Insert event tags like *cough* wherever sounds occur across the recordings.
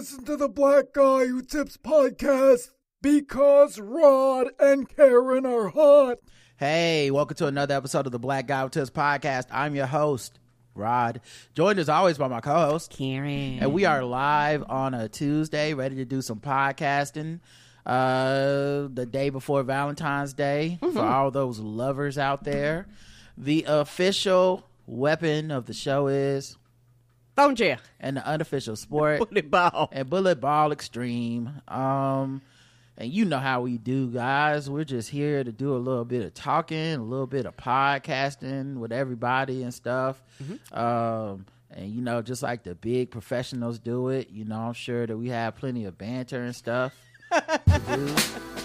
listen to the Black Guy Who Tips podcast because Rod and Karen are hot. Hey, welcome to another episode of the Black Guy Who Tips podcast. I'm your host, Rod, joined as always by my co-host, Karen. and we are live on a Tuesday, ready to do some podcasting. Uh, the day before Valentine's Day for all those lovers out there. The official weapon of the show is, chair. and the unofficial sport. *laughs* Bullet ball. and bullet ball extreme. Um and you know how we do guys. We're just here to do a little bit of talking a little bit of podcasting with everybody and stuff. Um and you know just like the big professionals do it you know i'm sure that we have plenty of banter and stuff *laughs*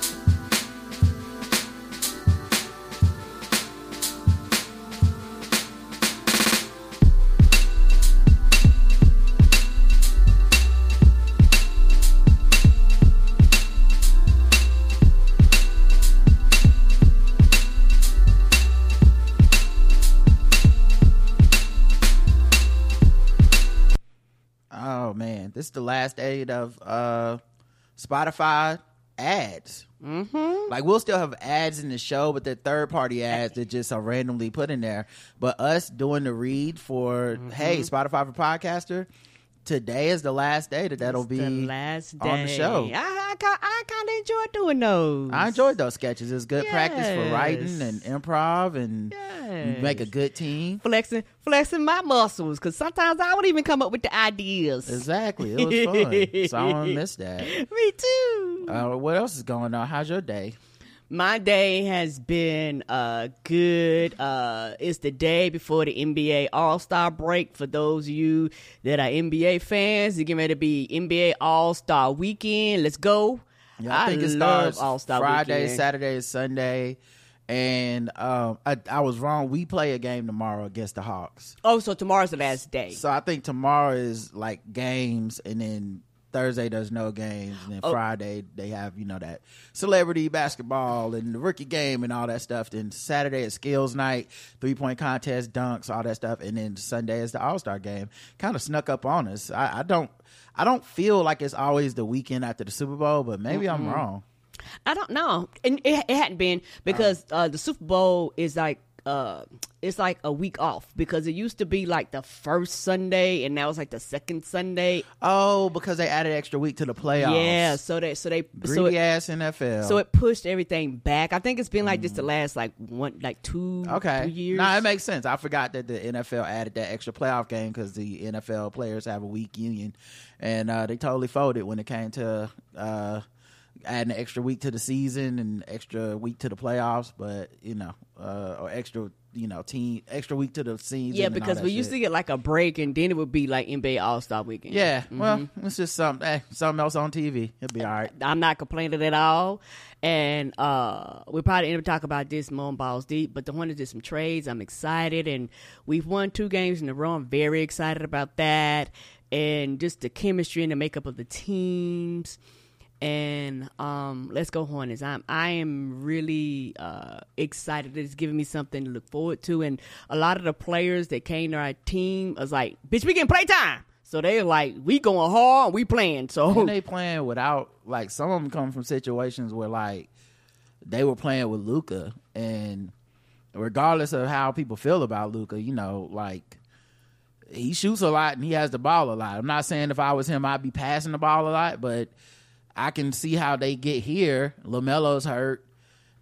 the last day of uh spotify ads Mm-hmm. Like we'll still have ads in the show, but they're third party ads that just are randomly put in there. But us doing the read for Mm-hmm. hey Spotify for podcaster, today is the last day that that'll be the last day on the show. I, I, I kind of enjoy doing those. I enjoyed those sketches. It's good practice for writing and improv, and you make a good team. flexing, flexing my muscles because sometimes I would even come up with the ideas. Exactly, it was fun. so I don't miss that. *laughs* Me too. Uh, what else is going on? How's your day? My day has been uh good. Uh it's the day before the NBA All-Star break for those of you that are NBA fans. It's getting ready to be NBA All-Star weekend. Let's go. Yeah, I, think it starts All-Star Friday, weekend. Saturday, Sunday, and um, I, I was wrong. We play a game tomorrow against the Hawks, Oh, so tomorrow's the last day. so I think tomorrow is like games, and then Thursday there's no games, and then Oh. Friday they have you know that celebrity basketball and the rookie game and all that stuff. Then Saturday is skills night, three point contest, dunks, all that stuff, and then Sunday is the All Star game. Kind of snuck up on us. I, I don't. I don't feel like it's always the weekend after the Super Bowl, but maybe I'm wrong. I don't know. And it, it hadn't been because uh, the Super Bowl is like uh it's like a week off because it used to be like the first Sunday and now it's like the second Sunday. Oh, because they added extra week to the playoffs. Yeah, so they so they so it, ass NFL. so it pushed everything back. I think it's been like this the last like one like two Mm. okay. two years. Nah, it makes sense. I forgot that the NFL added that extra playoff game because the NFL players have a weak union, and uh, they totally folded when it came to uh, adding an extra week to the season and extra week to the playoffs. But you know, uh, or extra you know team extra week to the season. yeah, because we used to get like a break and then it would be like NBA All Star Weekend. Yeah, Mm-hmm. well, it's just something. Eh, something else on TV. It'll be all right. I'm not complaining at all. And uh we probably end up talking about this more on balls deep, but the Hornets did some trades. I'm excited and we've won two games in a row. I'm very excited about that. And just the chemistry and the makeup of the teams. And um let's go Hornets. I'm I am really uh excited. It's giving me something to look forward to. And a lot of the players that came to our team was like, bitch, we getting playtime. So they're like, we going hard, we playing. So and they playing without like some of them come from situations where like they were playing with Luka and regardless of how people feel about Luka, you know, like he shoots a lot and he has the ball a lot. I'm not saying if I was him I'd be passing the ball a lot, but I can see how they get here. LaMelo's hurt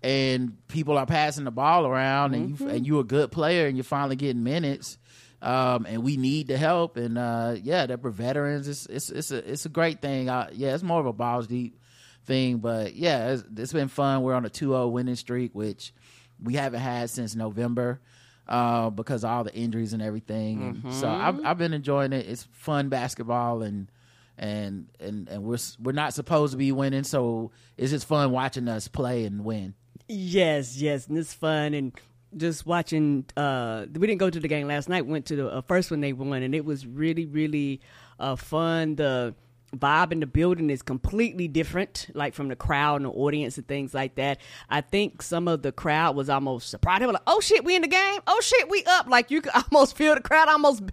and people are passing the ball around and you and you're a good player and you're finally getting minutes. Um, and we need the help and uh, yeah, they're veterans. It's it's it's a it's a great thing. Uh, yeah, it's more of a balls deep thing, but yeah, it's, it's been fun. We're on a 2-0 winning streak, which we haven't had since November uh, because of all the injuries and everything. And so I've I've been enjoying it. It's fun basketball and and and and we're we're not supposed to be winning, so it's just fun watching us play and win. Yes, yes, and it's fun and just watching. uh We didn't go to the game last night. Went to the uh, first one they won, and it was really, really uh, fun. The vibe in the building is completely different, like from the crowd and the audience and things like that. I think some of the crowd was almost surprised. They were like, "Oh shit, we in the game! Oh shit, we up!" Like you could *laughs* almost feel the crowd almost.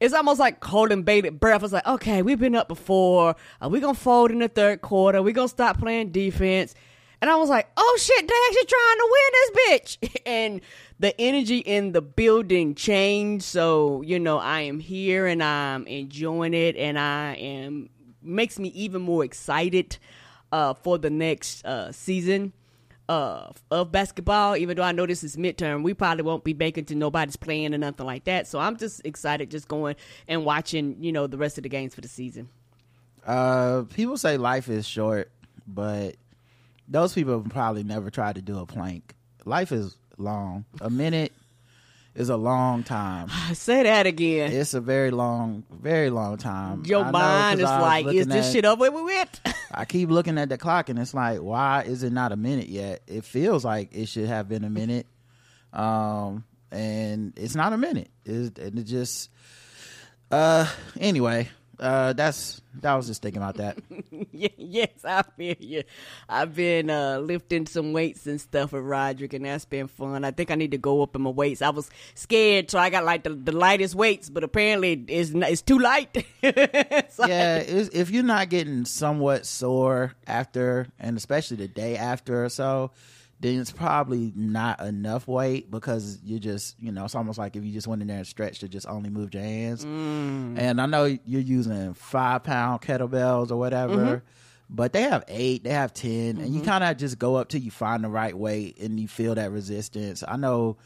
It's almost like holding bated breath. It's like, okay, we've been up before. Are we gonna fold in the third quarter? We gonna stop playing defense? And I was like, oh shit, they actually trying to win this bitch. *laughs* and the energy in the building changed. So, you know, I am here and I'm enjoying it and I am makes me even more excited uh, for the next uh, season uh, of basketball. Even though I know this is midterm, we probably won't be making to nobody's playing or nothing like that. So I'm just excited, just going and watching, you know, the rest of the games for the season. Uh, people say life is short, but those people probably never tried to do a plank. Life is long. A minute is a long time. *sighs* Say that again. It's a very long, very long time. Your I know, is like, is this at- shit over with? *laughs* I keep looking at the clock and it's like, why is it not a minute yet? It feels like it should have been a minute. Um, and it's not a minute. It, and it just, uh, anyway, uh, that's, that was just thinking about that. *laughs* Yes, I feel you. I've been uh, lifting some weights and stuff with Roderick, and that's been fun. I think I need to go up in my weights. I was scared, so I got like the, the lightest weights, but apparently it's it's too light. *laughs* Yeah, if you're not getting somewhat sore after, and especially the day after or so, then it's probably not enough weight because you just, you know, it's almost like if you just went in there and stretched to just only moved your hands. Mm. And I know you're using five pound kettlebells or whatever. Mm-hmm. But they have eight, they have 10, and you mm-hmm. kind of just go up till you find the right weight and you feel that resistance. I know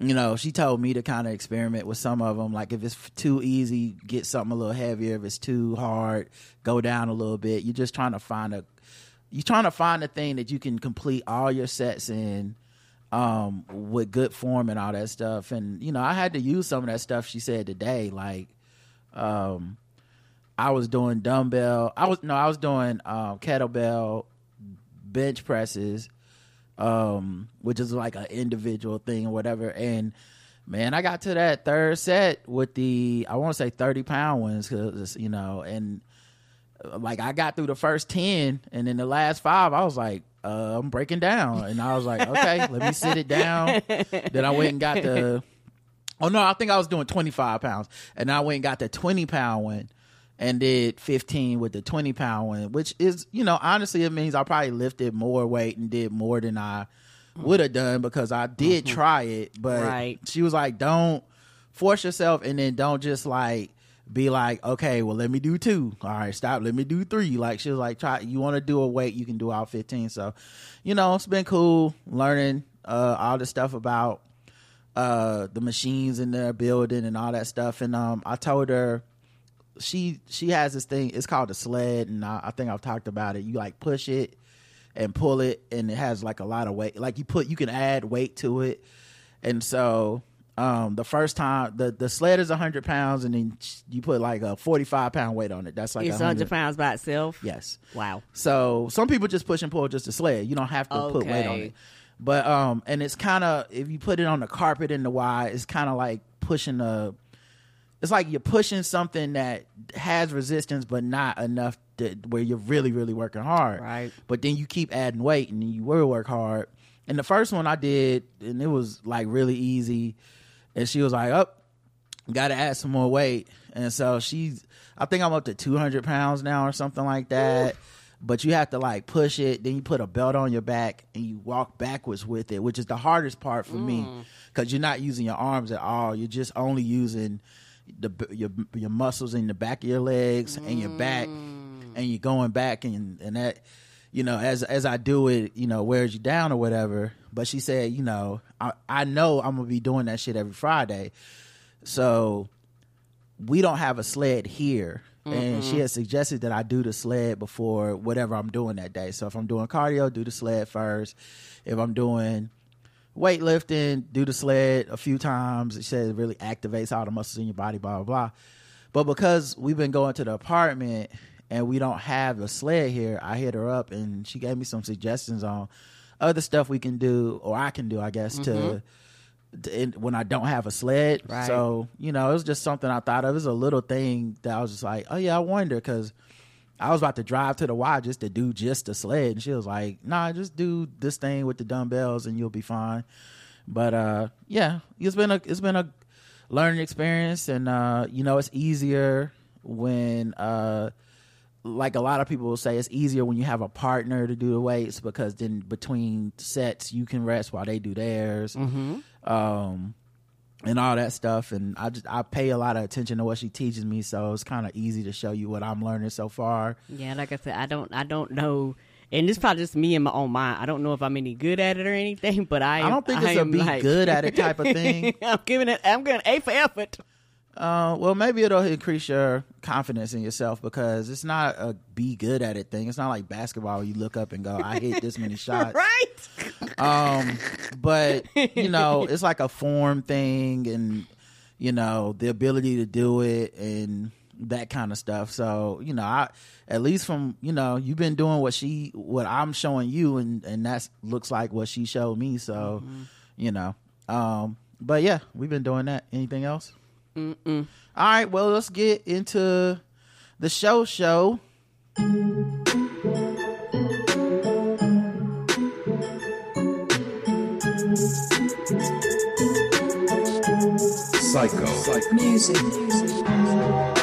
you know, she told me to kind of experiment with some of them. Like if it's too easy, get something a little heavier. If it's too hard, go down a little bit. You're just trying to find a, you're trying to find a thing that you can complete all your sets in, um, with good form and all that stuff. And you know, I had to use some of that stuff she said today. Like, um, I was doing dumbbell. I was no, I was doing um, kettlebell bench presses um, which is like an individual thing or whatever. And man, I got to that third set with the I want to say thirty pound ones because you know, and like I got through the first ten, and then the last five, I was like, uh, I'm breaking down, and I was like, okay, let me sit it down. then I went and got the. Oh no, I think I was doing 25 pounds, and I went and got the 20 pound one, and did 15 with the 20 pound one, which is, you know, honestly, it means I probably lifted more weight and did more than I would have done because I did try it, but Right. she was like, don't force yourself, and then don't just like be like, okay, well, let me do two. All right, stop. Let me do three. Like she was like, try. You want to do a weight, you can do all 15. So, you know, it's been cool learning uh, all the stuff about uh the machines in their building and all that stuff and um i told her she she has this thing it's called a sled and I, I think i've talked about it you like push it and pull it and it has like a lot of weight like you put you can add weight to it and so um the first time the the sled is 100 pounds and then you put like a 45 pound weight on it that's like it's 100 100 pounds by itself. yes Wow. so some people just push and pull just a sled. You don't have to put weight on it. But um, and it's kind of if you put it on the carpet in the Y, it's kind of like pushing a. It's like you're pushing something that has resistance, but not enough to where you're really, really working hard. Right. But then you keep adding weight, and you will work hard. And the first one I did, and it was like really easy. And she was like, oh, "Up, got to add some more weight." And so she's, I think I'm up to 200 pounds now or something like that. But you have to like push it, then you put a belt on your back and you walk backwards with it, which is the hardest part for me mm. because you're not using your arms at all. You're just only using the your your muscles in the back of your legs and your back, mm. and you're going back and and that you know, as as I do it, you know, wears you down or whatever. But she said, you know, I, I know I'm gonna be doing that shit every Friday. So we don't have a sled here. And she had suggested that I do the sled before whatever I'm doing that day. So if I'm doing cardio, do the sled first. If I'm doing weightlifting, do the sled a few times. She said it really activates all the muscles in your body, blah, blah, blah. But because we've been going to the apartment and we don't have a sled here, I hit her up and she gave me some suggestions on other stuff we can do, or I can do, I guess, to, to in, when I don't have a sled. Right. So, you know, it was just something I thought of. It was a little thing that I was just like, oh, yeah, I wonder because I was about to drive to the Y just to do just the sled, and she was like, "Nah, just do this thing with the dumbbells, and you'll be fine." But uh, yeah, it's been a it's been a learning experience, and uh, you know, it's easier when uh, like a lot of people will say, it's easier when you have a partner to do the weights because then between sets you can rest while they do theirs. Um, and all that stuff and i just i pay a lot of attention to what she teaches me so it's kind of easy to show you what i'm learning so far Yeah, like I said, I don't, I don't know, and this is probably just me and my own mind. I don't know if I'm any good at it or anything, but I, i don't think it's I a be like- good at it type of thing *laughs* I'm giving it. I'm going A for effort. Uh, well maybe it'll increase your confidence in yourself because it's not a be good at it thing. It's not like basketball where you look up and go i hit this many *laughs* shots. Right? um but you know *laughs* it's like a form thing and you know the ability to do it and that kind of stuff. So you know i at least from you know you've been doing what she what i'm showing you and and that's looks like what she showed me. So you know um but yeah we've been doing that. Anything else Mm-mm. all right well let's get into the show show Psycho. Music. all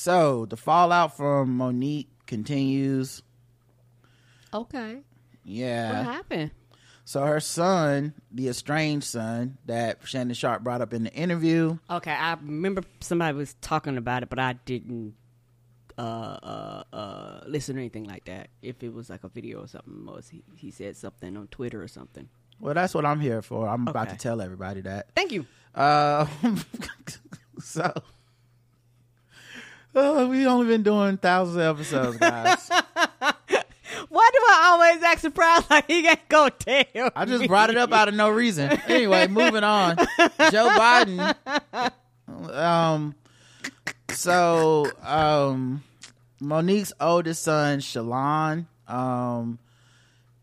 so the fallout from Mo'Nique continues Okay. Yeah. What happened? So her son, the estranged son that Shannon Sharpe brought up in the interview, Okay, I remember somebody was talking about it, but I didn't uh, uh, uh, listen or anything like that. If it was like a video or something, or he, he said something on Twitter or something. well, that's what I'm here for. I'm about to tell everybody that. Thank you. Uh, *laughs* so, uh, we only been doing thousands of episodes, guys. *laughs* Why do I always act surprised like he ain't gonna tell? I just me? brought it up out of no reason. Anyway, moving on. Joe Biden. Um. So, um, Mo'Nique's oldest son, Shalon. Um,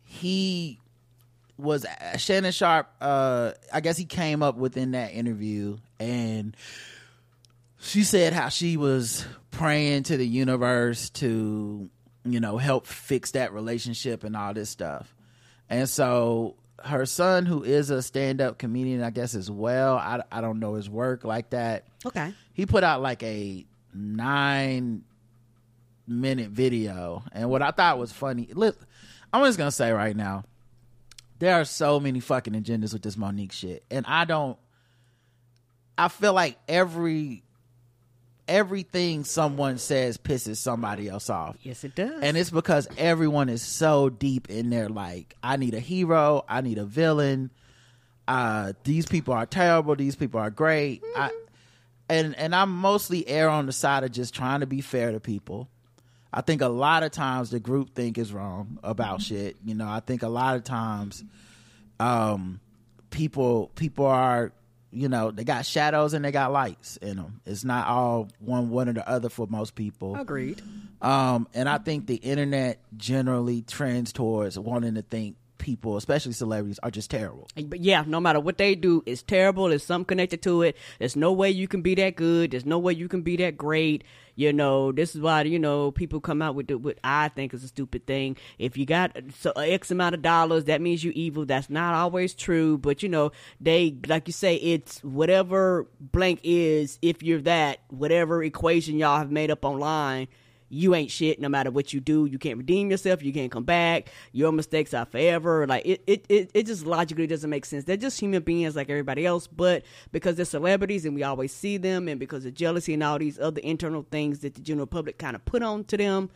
he was Shannon Sharpe. Uh, I guess he came up within that interview, and she said how she was praying to the universe to, you know, help fix that relationship and all this stuff. And so her son, who is a stand up comedian, I guess as well, I, I don't know his work like that. Okay. He put out like a nine minute video. And what I thought was funny, look, I'm just going to say right now, there are so many fucking agendas with this Mo'Nique shit. And I don't, I feel like every, everything someone says pisses somebody else off. Yes, it does. And it's because everyone is so deep in there like, I need a hero, I need a villain. Uh these people are terrible, these people are great. I and and I'm mostly err on the side of just trying to be fair to people. I think a lot of times the group think is wrong about shit. You know, I think a lot of times um people people are you know they got shadows and they got lights in them it's not all one one or the other for most people Agreed. um, and I think the internet generally trends towards wanting to think people, especially celebrities, are just terrible. But yeah, no matter what they do, it's terrible. There's something connected to it. There's no way you can be that good. There's no way you can be that great. You know, this is why you know people come out with the, what I think is a stupid thing. If you got so X amount of dollars, that means you evil. That's not always true, but you know, they like you say, it's whatever blank is. If you're that, whatever equation y'all have made up online you ain't shit no matter what you do. You can't redeem yourself. You can't come back. Your mistakes are forever. Like it it, it, it just logically doesn't make sense. They're just human beings like everybody else but because they're celebrities and we always see them and because of jealousy and all these other internal things that the general public kind of put on to them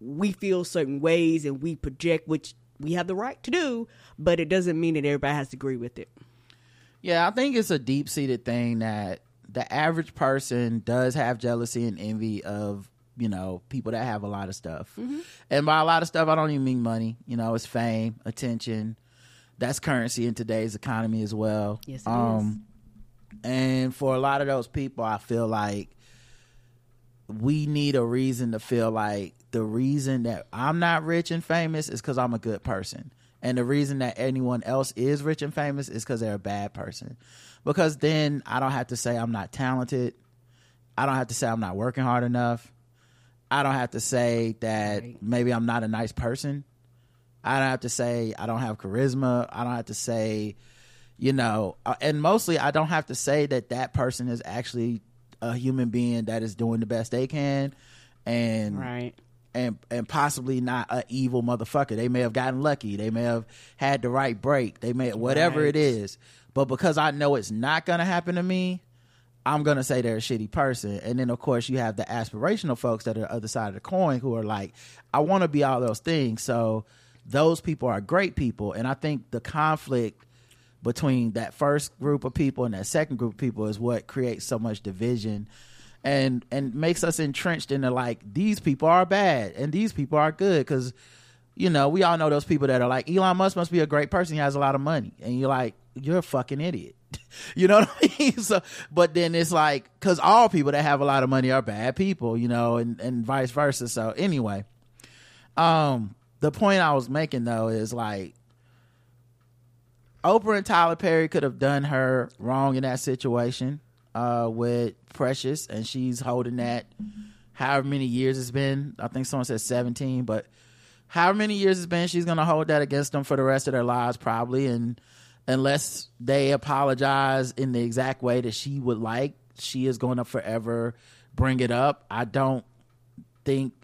we feel certain ways and we project which we have the right to do but it doesn't mean that everybody has to agree with it. Yeah, I think it's a deep seated thing that the average person does have jealousy and envy of, you know, people that have a lot of stuff. And by a lot of stuff, I don't even mean money. You know, it's fame, attention. That's currency in today's economy as well. Yes, it um, And for a lot of those people, I feel like we need a reason to feel like the reason that I'm not rich and famous is because I'm a good person. And the reason that anyone else is rich and famous is because they're a bad person. Because then I don't have to say I'm not talented. I don't have to say I'm not working hard enough. I don't have to say that Right. maybe I'm not a nice person. I don't have to say I don't have charisma. I don't have to say, you know, uh, and mostly I don't have to say that that person is actually a human being that is doing the best they can and Right. and and possibly not a evil motherfucker. They may have gotten lucky. They may have had the right break. They may whatever Right. it is. But because I know it's not gonna happen to me, I'm gonna say they're a shitty person. And then of course you have the aspirational folks that are the other side of the coin who are like, I want to be all those things. So those people are great people. And I think the conflict between that first group of people and that second group of people is what creates so much division and and makes us entrenched into like these people are bad and these people are good because you know we all know those people that are like Elon Musk must be a great person he has a lot of money and you're like you're a fucking idiot *laughs* you know what I mean *laughs* so but then it's like because all people that have a lot of money are bad people you know and and vice versa so anyway um the point I was making though is like Oprah and Tyler Perry could have done her wrong in that situation uh, with Precious, and she's holding that however many years it's been. I think someone said 17, but however many years it's been, she's going to hold that against them for the rest of their lives, probably. And unless they apologize in the exact way that she would like, she is going to forever bring it up. I don't think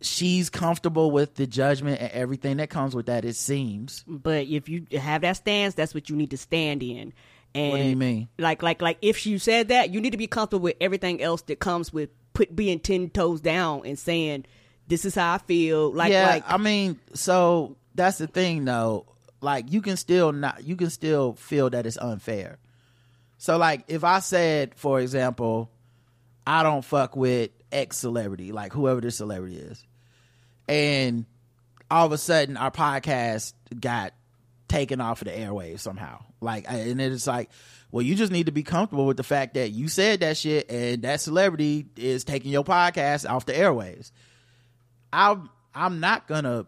she's comfortable with the judgment and everything that comes with that, it seems. But if you have that stance, that's what you need to stand in. And What do you mean? Like, like, like, if you said that, you need to be comfortable with everything else that comes with put being ten toes down and saying, "This is how I feel." Like, yeah, like, I mean, so that's the thing though. Like you can still not you can still feel that it's unfair. So like if I said, for example, I don't fuck with X celebrity, like whoever this celebrity is, and all of a sudden our podcast got taken off of the airwaves somehow. Like, and it's like, well, you just need to be comfortable with the fact that you said that shit and that celebrity is taking your podcast off the airwaves. I'm I'm not gonna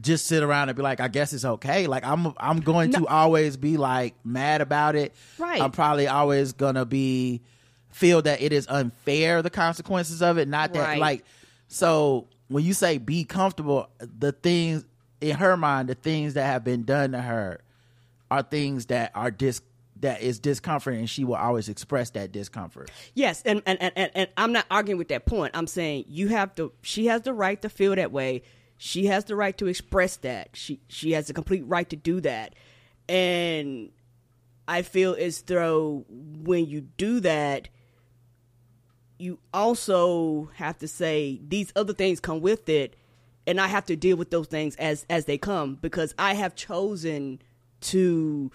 just sit around and be like, I guess it's okay. Like I'm I'm going to always be like mad about it. Right. I'm probably always gonna be feel that it is unfair the consequences of it. Not that Right. like so when you say be comfortable, the things in her mind, the things that have been done to her are things that are dis that is discomfort and she will always express that discomfort. Yes, and and, and, and and I'm not arguing with that point. I'm saying you have to she has the right to feel that way. She has the right to express that. She she has the complete right to do that. And I feel as though when you do that, you also have to say these other things come with it and I have to deal with those things as as they come because I have chosen to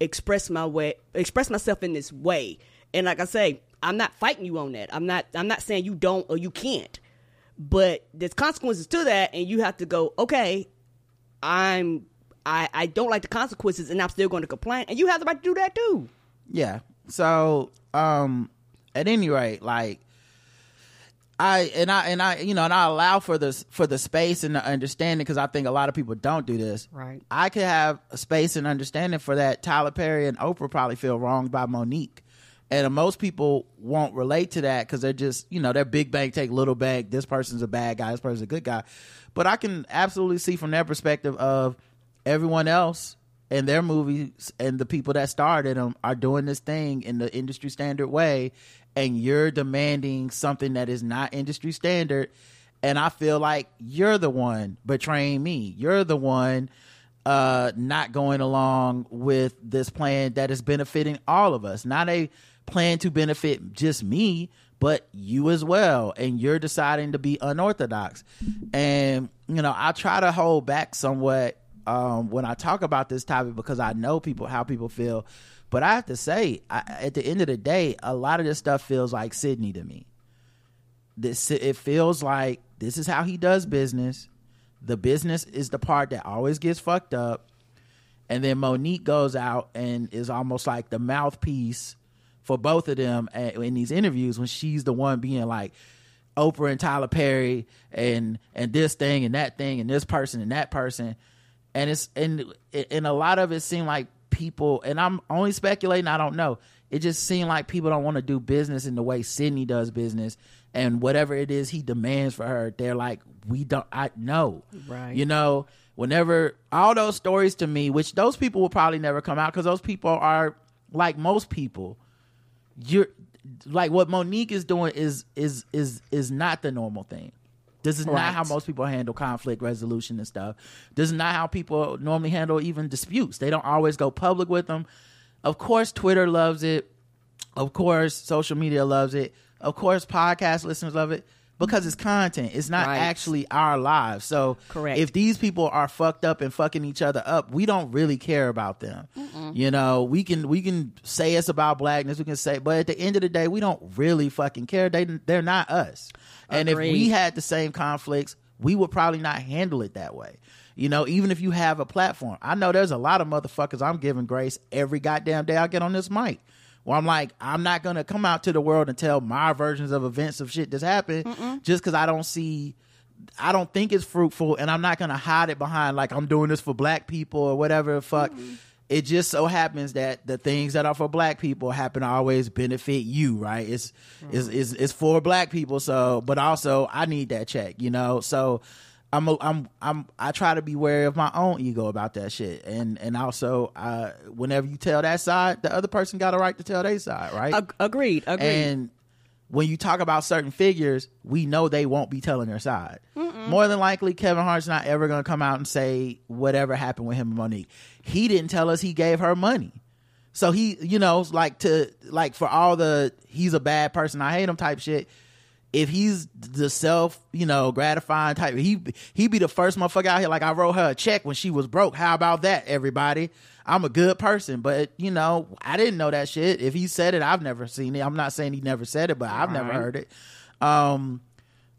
express my way express myself in this way and like i say i'm not fighting you on that i'm not i'm not saying you don't or you can't but there's consequences to that and you have to go okay i'm i i don't like the consequences and i'm still going to complain and you have the right to do that too Yeah. So, um, at any rate, like I and I and I, you know, and I allow for this for the space and the understanding because I think a lot of people don't do this. Right. I could have a space and understanding for that. Tyler Perry and Oprah probably feel wronged by Mo'Nique. And most people won't relate to that because they're just, you know, they're big bank take little bank. This person's a bad guy. This person's a good guy. But I can absolutely see from their perspective of everyone else and their movies and the people that started them are doing this thing in the industry standard way. And you're demanding something that is not industry standard. And I feel like you're the one betraying me. You're the one uh not going along with this plan that is benefiting all of us not a plan to benefit just me but you as well. And you're deciding to be unorthodox. And you know i try to hold back somewhat um when i talk about this topic because i know people how people feel. But i have to say I, at the end of the day a lot of this stuff feels like Sidney to me. This it feels like this is how he does business. The business is the part that always gets fucked up. And then Mo'Nique goes out and is almost like the mouthpiece for both of them at, in these interviews when she's the one being like Oprah and Tyler Perry and and this thing and that thing and this person and that person, and it's and and a lot of it seemed like people and I'm only speculating. I don't know. It just seemed like people don't want to do business in the way Sidney does business, and whatever it is he demands for her, they're like, we don't. I know, Right. You know, whenever all those stories to me, which those people will probably never come out because those people are like most people you're like what Mo'Nique is doing is is is is not the normal thing. This is Right. not how most people handle conflict resolution and stuff. This is not how people normally handle even disputes. They don't always go public with them. Of course, Twitter loves it. Of course, social media loves it. Of course, podcast listeners love it because it's content. It's not Right. actually our lives. So, Correct. if these people are fucked up and fucking each other up, we don't really care about them. You know, we can we can say it's about blackness. We can say, but at the end of the day, we don't really fucking care. They they're not us. And if we had the same conflicts, we would probably not handle it that way. You know, even if you have a platform, I know there's a lot of motherfuckers I'm giving grace every goddamn day I get on this mic. Where I'm like, I'm not gonna come out to the world and tell my versions of events of shit that's happened just because I don't see I don't think it's fruitful, and I'm not gonna hide it behind like I'm doing this for black people or whatever the fuck. Mm-hmm. It just so happens that the things that are for black people happen to always benefit you, right? It's it's, mm-hmm. it's it's for black people, so but also I need that check, you know. So I'm a, I'm I'm I try to be wary of my own ego about that shit, and and also uh, whenever you tell that side, the other person got a right to tell their side, right? Ag- agreed. Agreed. And when you talk about certain figures, we know they won't be telling their side. More than likely, Kevin Hart's not ever going to come out and say whatever happened with him and Mo'Nique. He didn't tell us he gave her money. So he, you know, like to like for all the he's a bad person, I hate him type shit. If he's the self, you know, gratifying type, he he be the first motherfucker out here. Like I wrote her a check when she was broke. How about that, everybody? I'm a good person, but you know, I didn't know that shit. If he said it, I've never seen it. I'm not saying he never said it, but I've never Right. heard it. Um,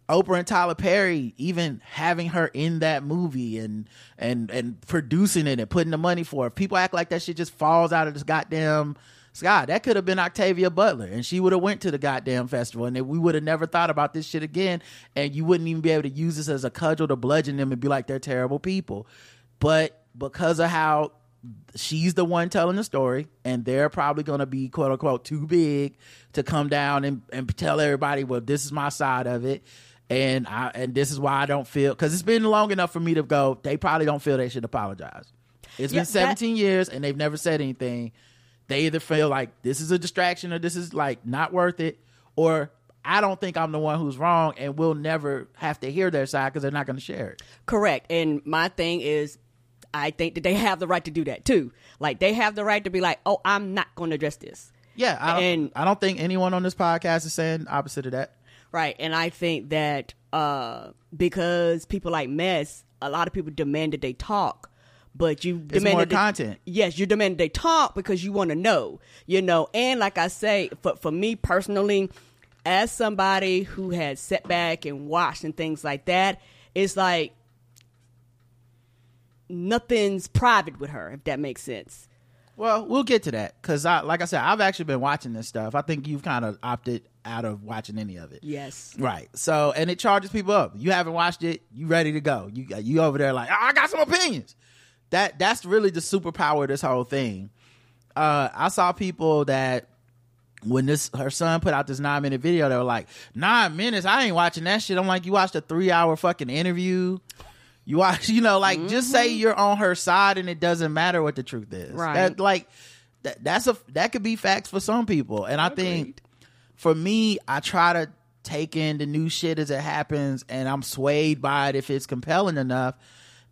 Oprah and Tyler Perry even having her in that movie and and and producing it and putting the money for it. People act like that shit just falls out of this goddamn sky. That could have been Octavia Butler and she would have went to the goddamn festival and we would have never thought about this shit again and you wouldn't even be able to use this as a cudgel to bludgeon them and be like they're terrible people. But because of how she's the one telling the story and they're probably going to be quote unquote too big to come down and, and tell everybody well this is my side of it and I and this is why I don't feel because it's been long enough for me to go they probably don't feel they should apologize it's Yeah, been 17 years and they've never said anything they either feel like this is a distraction or this is like not worth it or I don't think I'm the one who's wrong and we'll never have to hear their side because they're not going to share it Correct. And my thing is, I think that they have the right to do that too. Like they have the right to be like, "Oh, I'm not going to address this." yeah I don't, And- I don't think anyone on this podcast is saying opposite of that Right. And I think that uh, because people like Mess, a lot of people demand that they talk, but you It's demand more they- content. yes, you demand they talk because you want to know, you know. And like I say, for for me personally, as somebody who had sat back and watched and things like that, it's like nothing's private with her, if that makes sense. Well, we'll get to that because, I, like I said, I've actually been watching this stuff. I think you've kind of opted out of watching any of it. Yes. Right. So, and it charges people up. You haven't watched it, you ready to go. You you over there like, "Oh, I got some opinions. That that's really the superpower of this whole thing. Uh, I saw people that when this her son put out this nine minute video, they were like, nine minutes. I ain't watching that shit. I'm like, you watched a three hour fucking interview. You watch, *laughs* you know, like just say you're on her side and it doesn't matter what the truth is. Right. That, like that, that's a that could be facts for some people, and I think for me, I try to take in the new shit as it happens, and I'm swayed by it if it's compelling enough.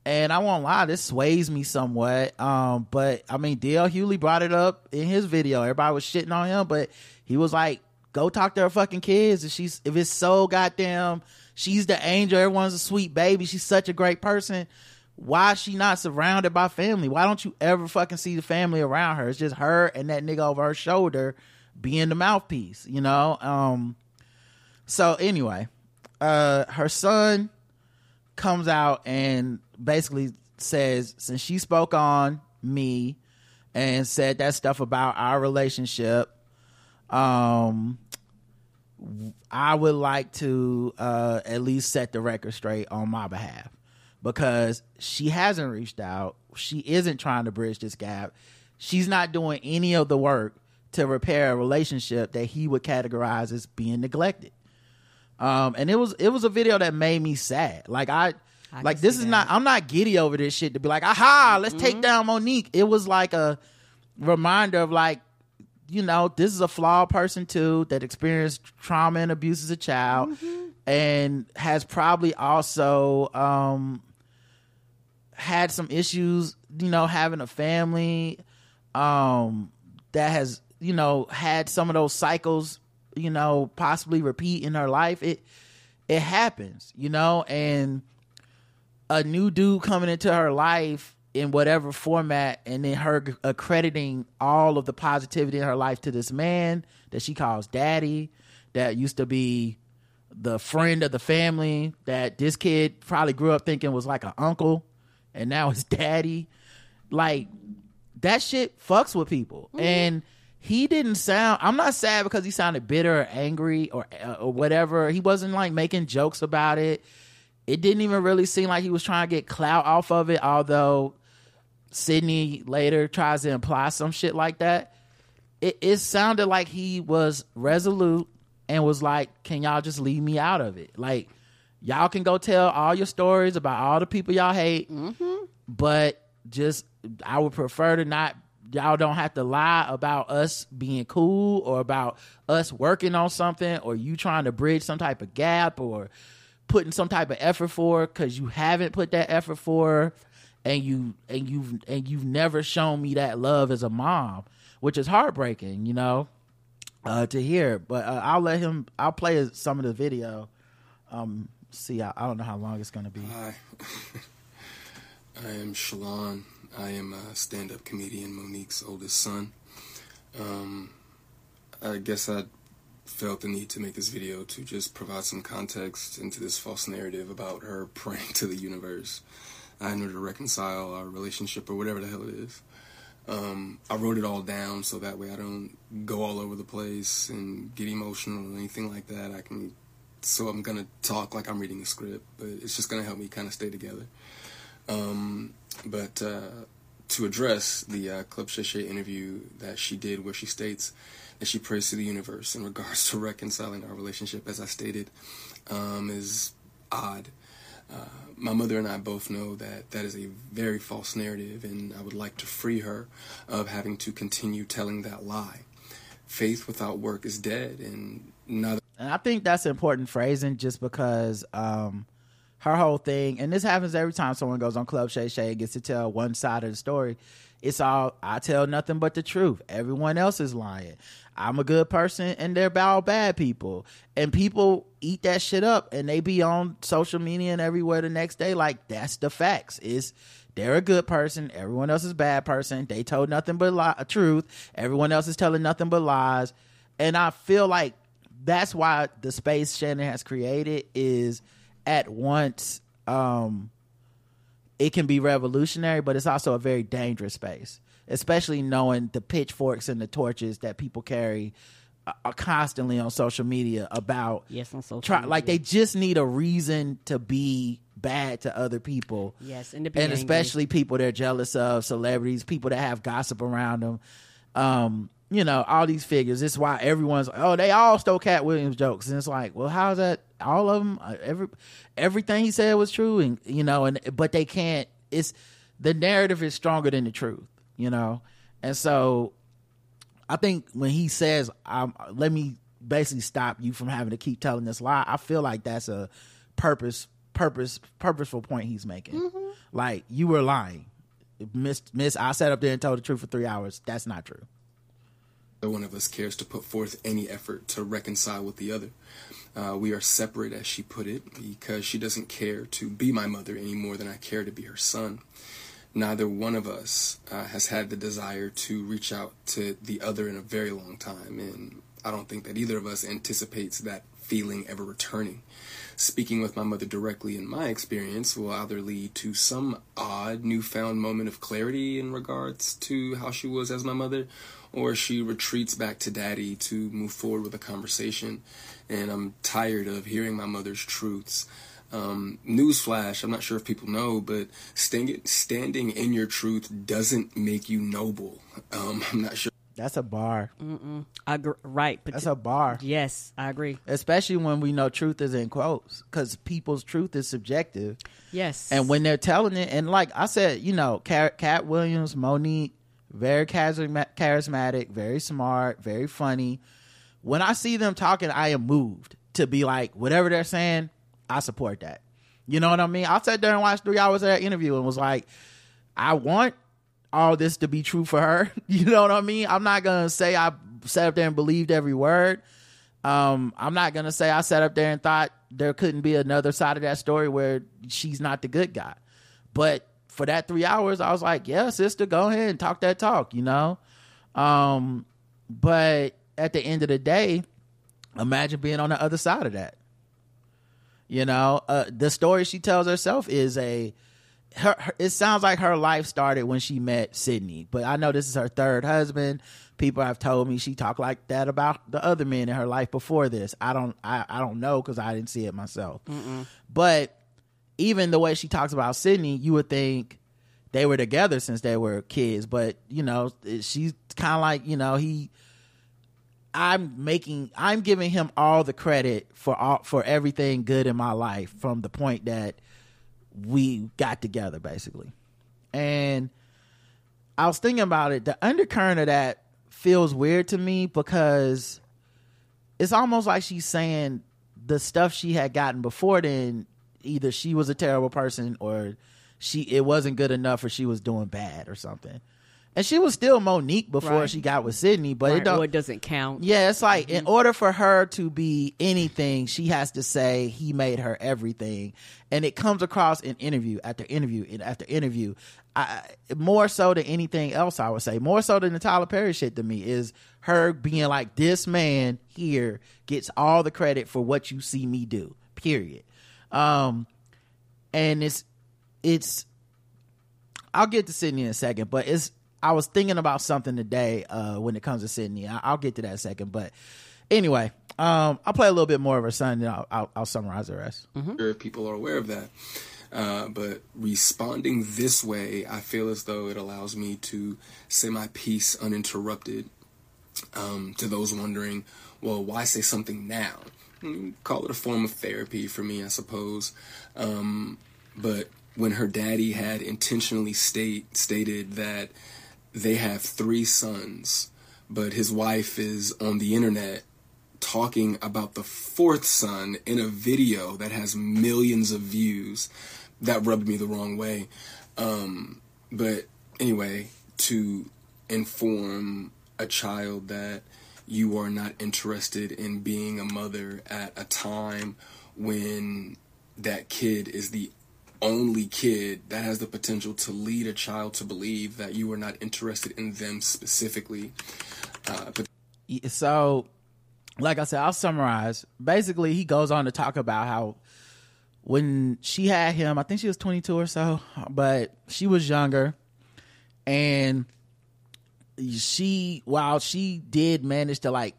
And I won't lie, this sways me somewhat. Um, but I mean, DL Hughley brought it up in his video. Everybody was shitting on him, but he was like, "Go talk to her fucking kids. If she's if it's so goddamn, she's the angel. Everyone's a sweet baby. She's such a great person." Why is she not surrounded by family? Why don't you ever fucking see the family around her? It's just her and that nigga over her shoulder being the mouthpiece, you know? Um so anyway, uh her son comes out and basically says since she spoke on me and said that stuff about our relationship. Um, I would like to uh, at least set the record straight on my behalf because she hasn't reached out. She isn't trying to bridge this gap. She's not doing any of the work to repair a relationship that he would categorize as being neglected. Um, and it was it was a video that made me sad. Like I, I like this is that. not. I'm not giddy over this shit to be like, aha, let's take down Mo'Nique. It was like a reminder of like, you know, this is a flawed person too that experienced trauma and abuse as a child, and has probably also um had some issues. You know, having a family, um, that has you know had some of those cycles you know possibly repeat in her life it it happens you know and a new dude coming into her life in whatever format and then her accrediting all of the positivity in her life to this man that she calls daddy that used to be the friend of the family that this kid probably grew up thinking was like an uncle and now it's *laughs* daddy. Like that shit fucks with people. And he didn't sound i'm not sad because he sounded bitter or angry or uh, or whatever. He wasn't like making jokes about it it didn't even really seem like he was trying to get clout off of it although Sidney later tries to imply some shit like that. It, it sounded like he was resolute and was like can y'all just leave me out of it? Like y'all can go tell all your stories about all the people y'all hate mm-hmm. but just I would prefer to not y'all don't have to lie about us being cool or about us working on something or you trying to bridge some type of gap or putting some type of effort for cuz you haven't put that effort for and you and you've and you've never shown me that love as a mom which is heartbreaking you know uh to hear but uh, I'll let him I'll play some of the video um see I, I don't know how long it's to be Hi. *laughs* I am Shalon. I am a stand up comedian, Mo'Nique's oldest son. Um, I guess I felt the need to make this video to just provide some context into this false narrative about her *laughs* praying to the universe. I need her to reconcile our relationship or whatever the hell it is. Um, I wrote it all down so that way I don't go all over the place and get emotional or anything like that. I can, so I'm gonna talk like I'm reading a script, but it's just gonna help me kind of stay together. Um, but uh, to address the uh, Shay Shay interview that she did, where she states that she prays to the universe in regards *laughs* to reconciling our relationship, as I stated, um, is odd. Uh, my mother and I both know that that is a very false narrative, and I would like to free her of having to continue telling that lie. Faith without work is dead, and neither. And I think that's important phrasing just because um, her whole thing, and this happens every time someone goes on Club Shay Shay and gets to tell one side of the story. It's all, I tell nothing but the truth. Everyone else is lying. I'm a good person and they're all bad people. And people eat that shit up and they be on social media and everywhere the next day. Like, that's the facts. Is they're a good person. Everyone else is bad person. They told nothing but li- truth. Everyone else is telling nothing but lies. And I feel like that's why the space Shannon has created is at once um it can be revolutionary, but it's also a very dangerous space, especially knowing the pitchforks and the torches that people carry uh, uh, constantly on social media about Yes, on social try like they just need a reason to be bad to other people Yes, and and especially people they're jealous of, celebrities, people that have gossip around them. Um, you know, all these figures. This is why everyone's like, oh, they all stole Katt Williams jokes, and it's like, well, how's that? All of them, uh, every everything he said was true, and you know, and but they can't. It's the narrative is stronger than the truth, you know, and so I think when he says, um, "Let me basically stop you from having to keep telling this lie," I feel like that's a purpose, purpose, purposeful point he's making. Like you were lying, Miss. Miss, I sat up there and told the truth for three hours. That's not true. Neither one of us cares to put forth any effort to reconcile with the other. Uh, we are separate, as she put it, because she doesn't care to be my mother any more than I care to be her son. Neither one of us uh, has had the desire to reach out to the other in a very long time, and I don't think that either of us anticipates that feeling ever returning. Speaking with my mother directly in my experience will either lead to some odd newfound moment of clarity in regards to how she was as my mother, or she retreats back to daddy to move forward with a conversation. And I'm tired of hearing my mother's truths. Um, newsflash, I'm not sure if people know, but stand, standing in your truth doesn't make you noble. Um, I'm not sure. That's a bar. I gr- right, but That's a bar. yes, I agree. Especially when we know truth is in quotes, because people's truth is subjective. Yes, And when they're telling it, and like I said, you know, Katt, Katt Williams, Mo'Nique, very charisma- charismatic, very smart, very funny. When I see them talking, I am moved to be like, whatever they're saying, I support that. You know what I mean? I sat there and watched three hours of that interview and was like, I want all this to be true for her. *laughs* You know what I mean? I'm not gonna say I sat up there and believed every word. Um, I'm not gonna say I sat up there and thought there couldn't be another side of that story where she's not the good guy. But for that three hours, I was like, yeah, sister, go ahead and talk that talk, you know? Um, but at the end of the day, imagine being on the other side of that. You know, uh, the story she tells herself is a her, her- it sounds like her life started when she met Sidney, but I know this is her third husband. People have told me she talked like that about the other men in her life before this. I don't, I, I don't know because I didn't see it myself. But even the way she talks about Sidney, you would think they were together since they were kids. But you know, she's kind of like you know he. I'm making I'm giving him all the credit for all for everything good in my life from the point that we got together basically. And I was thinking about it, the undercurrent of that feels weird to me because it's almost like she's saying the stuff she had gotten before then either she was a terrible person or she it wasn't good enough or she was doing bad or something. And she was still Mo'Nique before Right. she got with Sidney, but it don't or it doesn't count. yeah, it's like in order for her to be anything, she has to say he made her everything, and it comes across in interview after interview and after interview. I, more so than anything else, I would say, more so than the Tyler Perry shit to me is her being like, "This man here gets all the credit for what you see me do." Period. Um, and it's it's I'll get to Sidney in a second, but it's I was thinking about something today uh, when it comes to Sidney. I, I'll get to that in a second, but anyway, um, I'll play a little bit more of her son, and I'll, I'll, I'll summarize the rest. sure if people are aware of that. Uh, but responding this way, I feel as though it allows me to say my piece uninterrupted. Um, to those wondering, well, why say something now? Mm, Call it a form of therapy for me, I suppose. Um, but when her daddy had intentionally state stated that they have three sons, but his wife is on the internet talking about the fourth son in a video that has millions of views. That rubbed me the wrong way. Um, but anyway, to inform a child that you are not interested in being a mother at a time when that kid is the only kid that has the potential to lead a child to believe that you are not interested in them specifically. Uh, but so like i said i'll summarize basically he goes on to talk about how when she had him i think she was 22 or so but she was younger and she while she did manage to like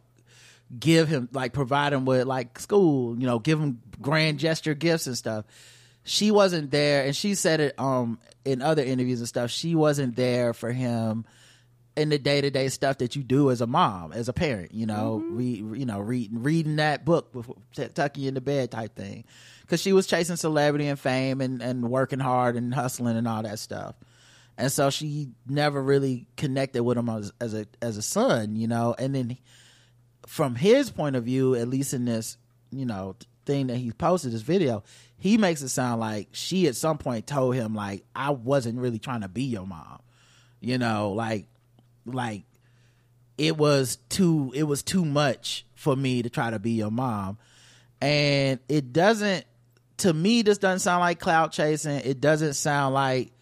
give him like provide him with like school you know give him grand gesture gifts and stuff she wasn't there and she said it um in other interviews and stuff she wasn't there for him in the day to day stuff that you do as a mom, as a parent, you know, read, you know, reading reading that book before t- tuck you into bed type thing, because she was chasing celebrity and fame and and working hard and hustling and all that stuff, and so she never really connected with him as, as a as a son, you know, and then from his point of view, at least in this, you know, thing that he posted this video, he makes it sound like she at some point told him like I wasn't really trying to be your mom, you know, like like it was too it was too much for me to try to be your mom. And it doesn't to me this doesn't sound like cloud chasing. It doesn't sound like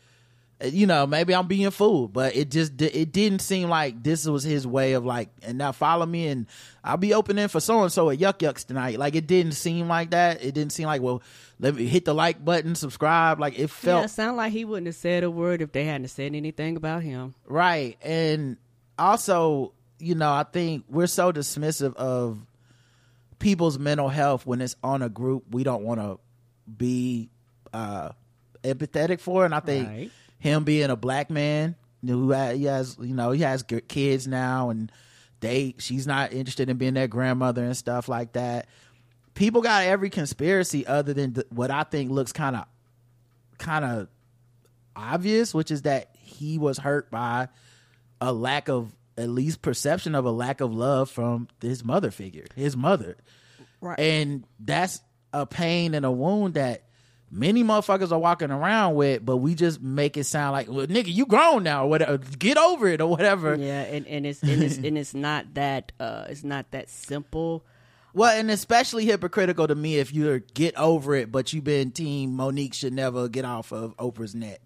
you know, maybe I'm being fooled, but it just it didn't seem like this was his way of like, and now follow me, and I'll be opening for so and so at Yuck Yucks tonight. Like it didn't seem like that. It didn't seem like well, let me hit the like button, subscribe. Like it Yeah, felt it sounded like he wouldn't have said a word if they hadn't said anything about him. right, and also, you know, I think we're so dismissive of people's mental health when it's on a group we don't want to be uh empathetic for, and I think Right. Him being a black man who he has you know he has kids now and they she's not interested in being their grandmother and stuff like that people got every conspiracy other than th- what i think looks kind of kind of obvious which is that he was hurt by a lack of at least perception of a lack of love from his mother figure his mother Right. and that's a pain and a wound that many motherfuckers are walking around with, but we just make it sound like, well, nigga, you grown now, or whatever. Get over it or whatever. yeah, and, and it's and it's *laughs* and it's not that uh it's not that simple. Well, and especially hypocritical to me if you're get over it, but you've been team Mo'Nique should never get off of Oprah's net.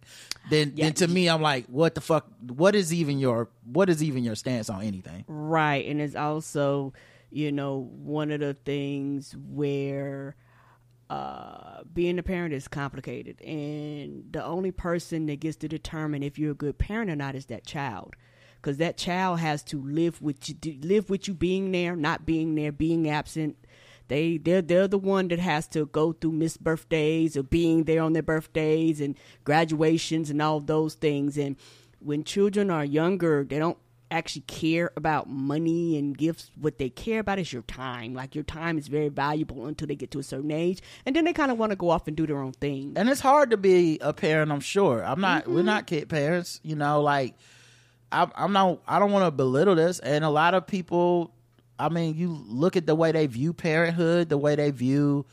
Then, Yeah. then to me, I'm like, what the fuck? What is even your what is even your stance on anything? Right, and it's also, you know, one of the things where uh being a parent is complicated. And the only person that gets to determine if you're a good parent or not is that child. Because that child has to live with you live with you being there not being there being absent. They they're they're the one that has to go through missed birthdays or being there on their birthdays and graduations and all those things. And when children are younger they don't actually care about money and gifts what they care about is your time. Like your time is very valuable until they get to a certain age and then they kind of want to go off and do their own thing. And it's hard to be a parent i'm sure. I'm not Mm-hmm. we're not kid parents you know like I, i'm not i don't want to belittle this. And a lot of people i mean you look at the way they view parenthood the way they view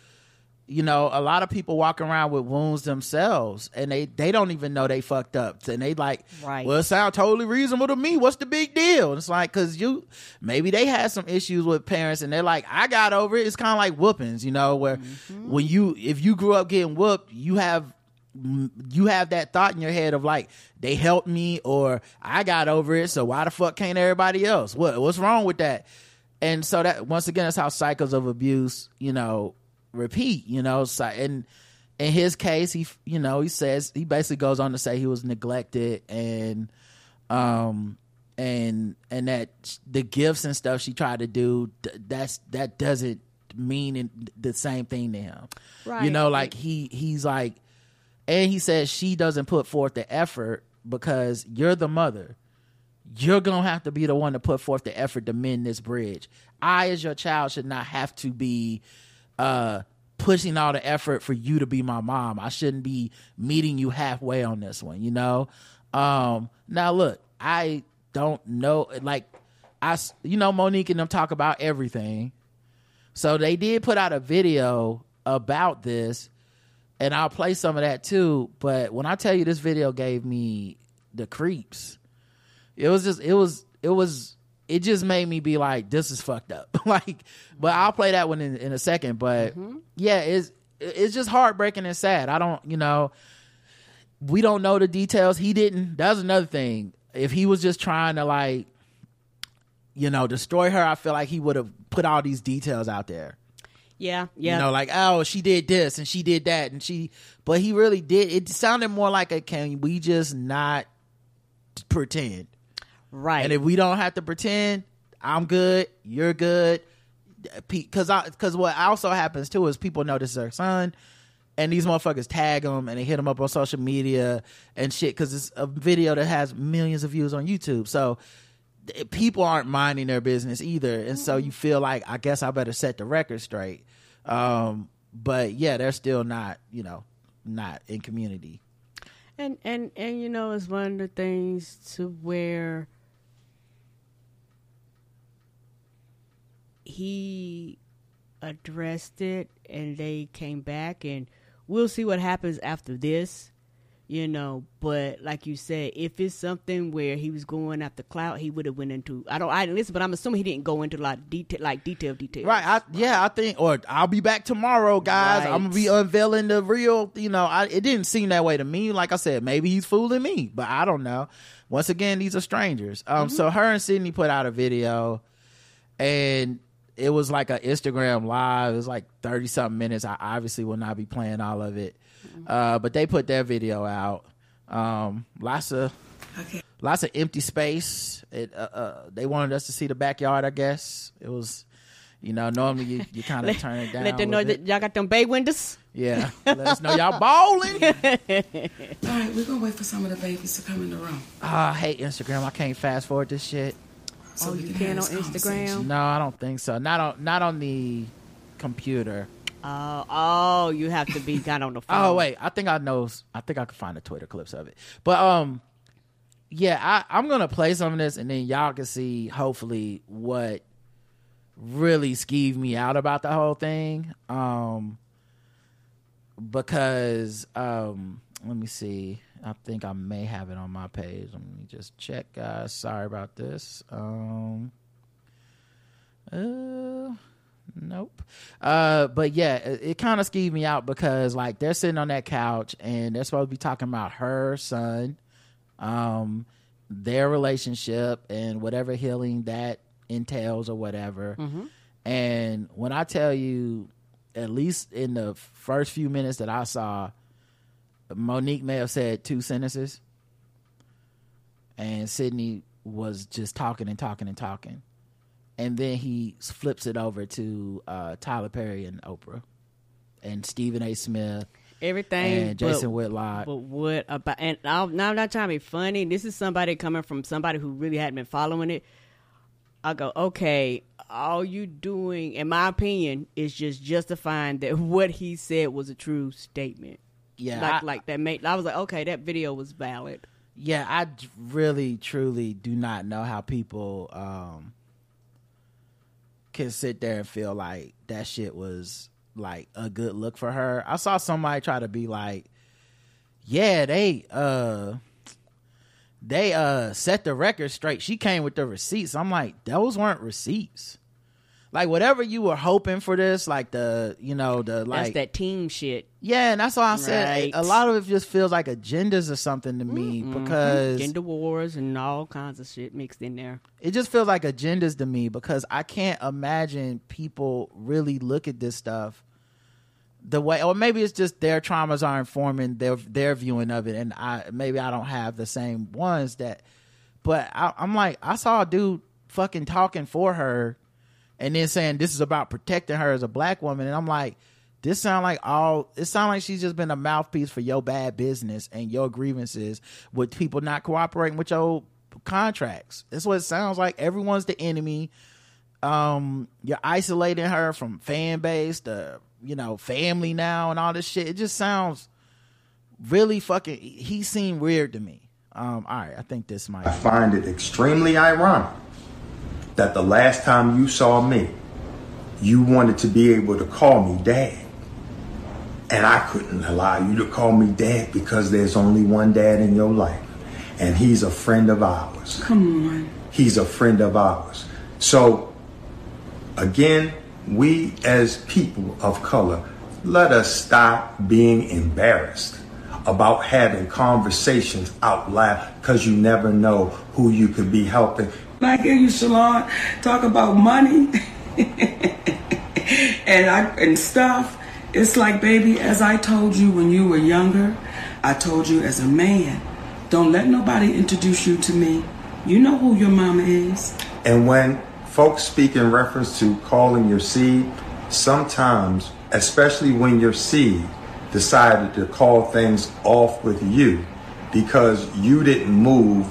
you know a lot of people walk around with wounds themselves and they they don't even know they fucked up and they like Right. well it sounds totally reasonable to me what's the big deal and it's like because you maybe they had some issues with parents and they're like i got over it it's kind of like whoopings you know where mm-hmm. when you if you grew up getting whooped you have mm, you have that thought in your head of like they helped me or I got over it, so why the fuck can't everybody else? What what's wrong with that? And so that once again, that's how cycles of abuse, you know, repeat. You know, so, and in his case, he you know he says he basically goes on to say he was neglected and um and and that the gifts and stuff she tried to do that's that doesn't mean the same thing to him Right. you know like he he's like and he says she doesn't put forth the effort because you're the mother you're gonna have to be the one to put forth the effort to mend this bridge i as your child should not have to be uh pushing all the effort for you to be my mom i shouldn't be meeting you halfway on this one you know um now look i don't know like I, you know Mo'Nique and them talk about everything so they did put out a video about this, and I'll play some of that too. But when I tell you this video gave me the creeps, it was just it was it was it just made me be like, this is fucked up. *laughs* like, but I'll play that one in, in a second. But mm-hmm. yeah, it's it's just heartbreaking and sad. I don't, you know, we don't know the details. He didn't. That's another thing. If he was just trying to like you know, destroy her, I feel like he would have put all these details out there. yeah yeah You know, like, oh, she did this and she did that and she but he really did it sounded more like a can we just not pretend? Right And if we don't have to pretend, I'm good, you're good. Because I because what also happens too is people know this is their son, and these motherfuckers tag them and they hit them up on social media and shit because it's a video that has millions of views on YouTube. So people aren't minding their business either, and so you feel like I guess I better set the record straight. Um, but yeah, they're still not you know not in community. And and and you know, it's one of the things to where he addressed it, and they came back, and we'll see what happens after this. you know. But like you said, if it's something where he was going after clout, he would have went into. I don't. I didn't listen, but I'm assuming he didn't go into a lot of detail, like detail, details. Right. I, yeah, I think, or I'll be back tomorrow, guys. Right. I'm gonna be unveiling the real. You know, I, it didn't seem that way to me. Like I said, maybe he's fooling me, but I don't know. Once again, these are strangers. Um, so her and Sidney put out a video, and it was like an Instagram live. It was like thirty something minutes. I obviously will not be playing all of it, uh, but they put their video out. Um, lots of lots of empty space. It, uh, uh, they wanted us to see the backyard. I guess it was, you know, normally you, you kind of *laughs* turn it down. Let them a know little that y'all got them bay windows. yeah, *laughs* let us know y'all balling. *laughs* All right, we're gonna wait for some of the babies to come in the room. Ah, I hate Instagram. I can't fast forward this shit. So Oh, you can on. Instagram? No, I don't think so. Not on not on the computer. Oh, oh, you have to be kind on the *laughs* phone. Oh wait, I think I know. I think I can find the Twitter clips of it. But um, yeah, I, I'm gonna play some of this, and then y'all can see hopefully what really skeeved me out about the whole thing. Um, because um, let me see. I think I may have it on my page. Let me just check, guys. Sorry about this. Um, uh, Nope. Uh, but yeah, it, it kind of skeeved me out because like they're sitting on that couch and they're supposed to be talking about her son, um, their relationship and whatever healing that entails or whatever. And when I tell you, at least in the first few minutes that I saw, Mo'Nique may have said two sentences, and Sidney was just talking and talking and talking and then he flips it over to uh, Tyler Perry and Oprah, and Stephen A. Smith everything. and Jason but, Whitlock. But what about? And I'm, now I'm not trying to be funny. This is somebody coming from somebody who really hadn't been following it. I go, okay, all you doing, in my opinion, is just justifying that *laughs* what he said was a true statement. Yeah, like I, like that made. I was like, okay, that video was valid. yeah, I really, truly do not know how people um, can sit there and feel like that shit was like a good look for her. I saw somebody try to be like, yeah, they uh they uh set the record straight. She came with the receipts. I'm like, those weren't receipts. Like whatever you were hoping for this, like the you know the That's like that team shit. yeah, and that's why I said a lot of it just feels like agendas or something to me mm-hmm. because Gender wars and all kinds of shit mixed in there. it just feels like agendas to me because I can't imagine people really look at this stuff the way or maybe it's just their traumas are informing their their viewing of it and I maybe I don't have the same ones that but I, I'm like I saw a dude fucking talking for her and then saying this is about protecting her as a black woman and I'm like this sound like all it sound like she's just been a mouthpiece for your bad business and your grievances with people not cooperating with your contracts. That's what it sounds like. Everyone's the enemy. Um, you're isolating her from fan base, the you know family now, and all this shit. It just sounds really fucking. He seemed weird to me. Um, all right, I think this might. I find it extremely ironic that the last time you saw me, you wanted to be able to call me dad. And I couldn't allow you to call me dad because there's only one dad in your life. And he's a friend of ours. Come on. He's a friend of ours. So, again, we as people of color, let us stop being embarrassed about having conversations out loud because you never know who you could be helping. I hear you, Shalon, talk about money *laughs* and I and stuff, it's like, baby, as I told you when you were younger, I told you as a man, don't let nobody introduce you to me. You know who your mama is. And when folks speak in reference to calling your seed, sometimes, especially when your seed decided to call things off with you because you didn't move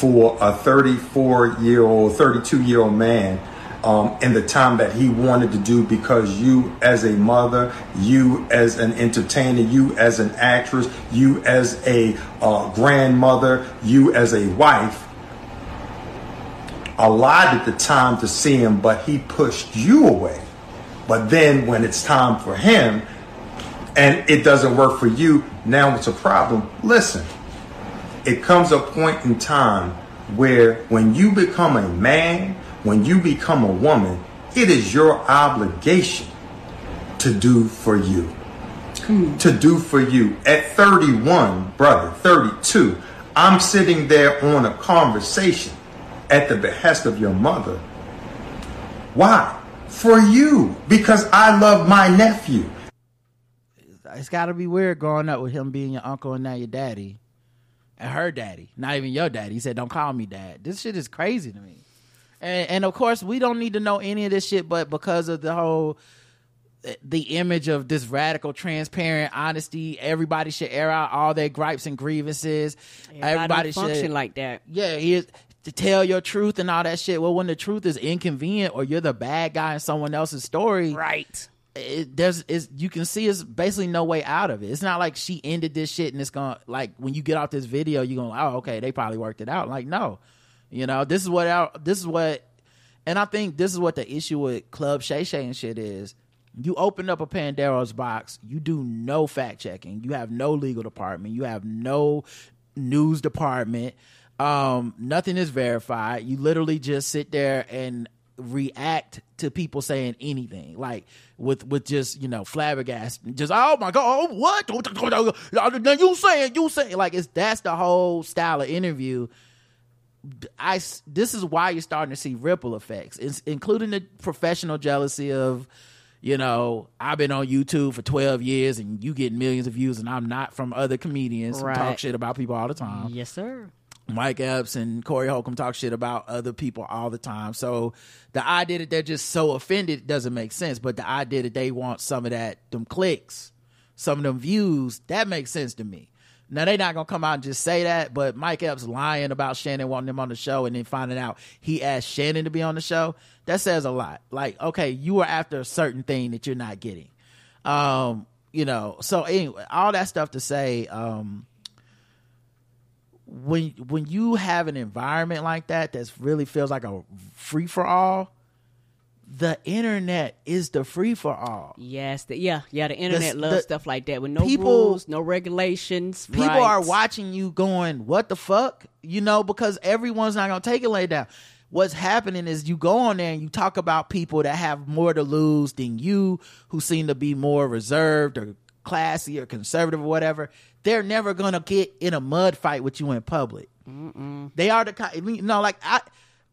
for a 34 year old, 32 year old man um, in the time that he wanted to do because you as a mother, you as an entertainer, you as an actress, you as a uh, grandmother, you as a wife, allotted the time to see him, but he pushed you away. But then when it's time for him, and it doesn't work for you, now it's a problem. Listen, it comes a point in time where when you become a man, when you become a woman, it is your obligation to do for you. Hmm. To do for you. At 31, brother, 32, I'm sitting there on a conversation at the behest of your mother. Why? For you. Because I love my nephew. It's got to be weird growing up with him being your uncle and now your daddy, and her daddy, not even your daddy. He said, "Don't call me dad." This shit is crazy to me. And, and of course, we don't need to know any of this shit, but because of the whole the image of this radical, transparent honesty. Everybody should air out all their gripes and grievances. Everybody, function should like that. Yeah, he to tell your truth and all that shit. Well, when the truth is inconvenient or you're the bad guy in someone else's story, Right. It, there's is you can see it's basically no way out of it. It's not like she ended this shit and it's gonna like when you get off this video, you're gonna oh okay they probably worked it out. Like no, you know this is what our, this is what, and I think this is what the issue with Club Shay Shay and shit is. You open up a Pandora's box. You do no fact checking. You have no legal department. You have no news department. Um, nothing is verified. You literally just sit there and react to people saying anything. Like with with just you know flabbergasted just oh my god oh, what? You saying you saying like it's that's the whole style of interview. I this is why you're starting to see ripple effects. It's, including the professional jealousy of you know i've been on youtube for 12 years and you get millions of views and i'm not from other comedians who talk shit about people all the time. Yes, sir. Mike Epps and Corey Holcomb talk shit about other people all the time. So the idea that they're just so offended doesn't make sense. But the idea that they want some of that, them clicks, some of them views, that makes sense to me. Now they're not gonna come out and just say that, but Mike Epps lying about Shannon wanting him on the show and then finding out he asked Shannon to be on the show, that says a lot. Like, okay, you were after a certain thing that you're not getting. Um, you know, so anyway, all that stuff to say, um, when when you have an environment like that that really feels like a free for all, the internet is the free for all. Yes, the, yeah, yeah. The internet The- loves the- stuff like that with no people- rules, no regulations. People right. are watching you going, "What the fuck?" You know, because everyone's not gonna take it laid down. What's happening is you go on there and you talk about people that have more to lose than you, who seem to be more reserved or classy or conservative or whatever. They're never gonna get in a mud fight with you in public. They are the kind, you know, like I,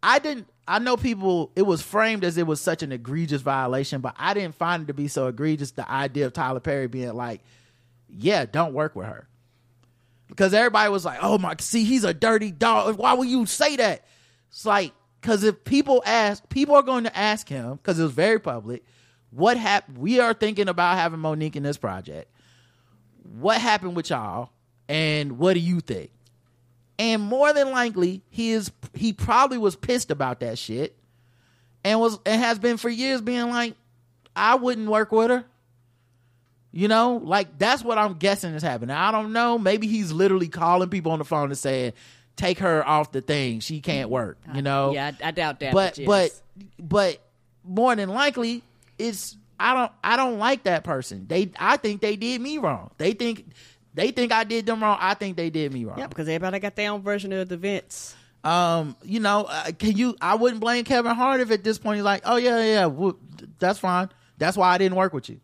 I didn't. I know people. It was framed as it was such an egregious violation, but I didn't find it to be so egregious. The idea of Tyler Perry being like, "Yeah, don't work with her," because everybody was like, "Oh my, see, he's a dirty dog. Why would you say that?" It's like because if people ask, people are going to ask him because it was very public. What happened? We are thinking about having Mo'Nique in this project. What happened with y'all, and what do you think? and more than likely he is he probably was pissed about that shit and was and has been for years being like i wouldn't work with her you know like that's what i'm guessing is happening i don't know maybe he's literally calling people on the phone and saying take her off the thing she can't work you uh, know Yeah, I, I doubt that. but yes. but but more than likely it's i don't i don't like that person they i think they did me wrong they think they think i did them wrong i think they did me wrong yeah, because everybody got their own version of the events. um, you know, uh, can you? I wouldn't blame Kevin Hart if at this point he's like, "Oh yeah, yeah, yeah, well, that's fine. That's why I didn't work with you."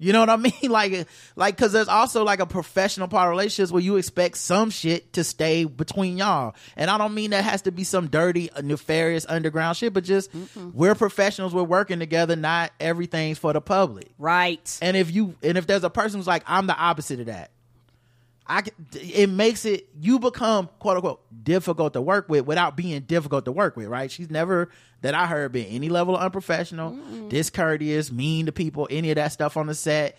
You know what I mean? *laughs* Like, like, because there's also like a professional part of relationships where you expect some shit to stay between y'all, and I don't mean that has to be some dirty, uh, nefarious underground shit, but just we're professionals, we're working together. Not everything's for the public. Right. And if you and if there's a person who's like, I'm the opposite of that, I it makes it you become quote unquote difficult to work with without being difficult to work with, right? She's never that I heard been any level of unprofessional, discourteous, mean to people, any of that stuff on the set.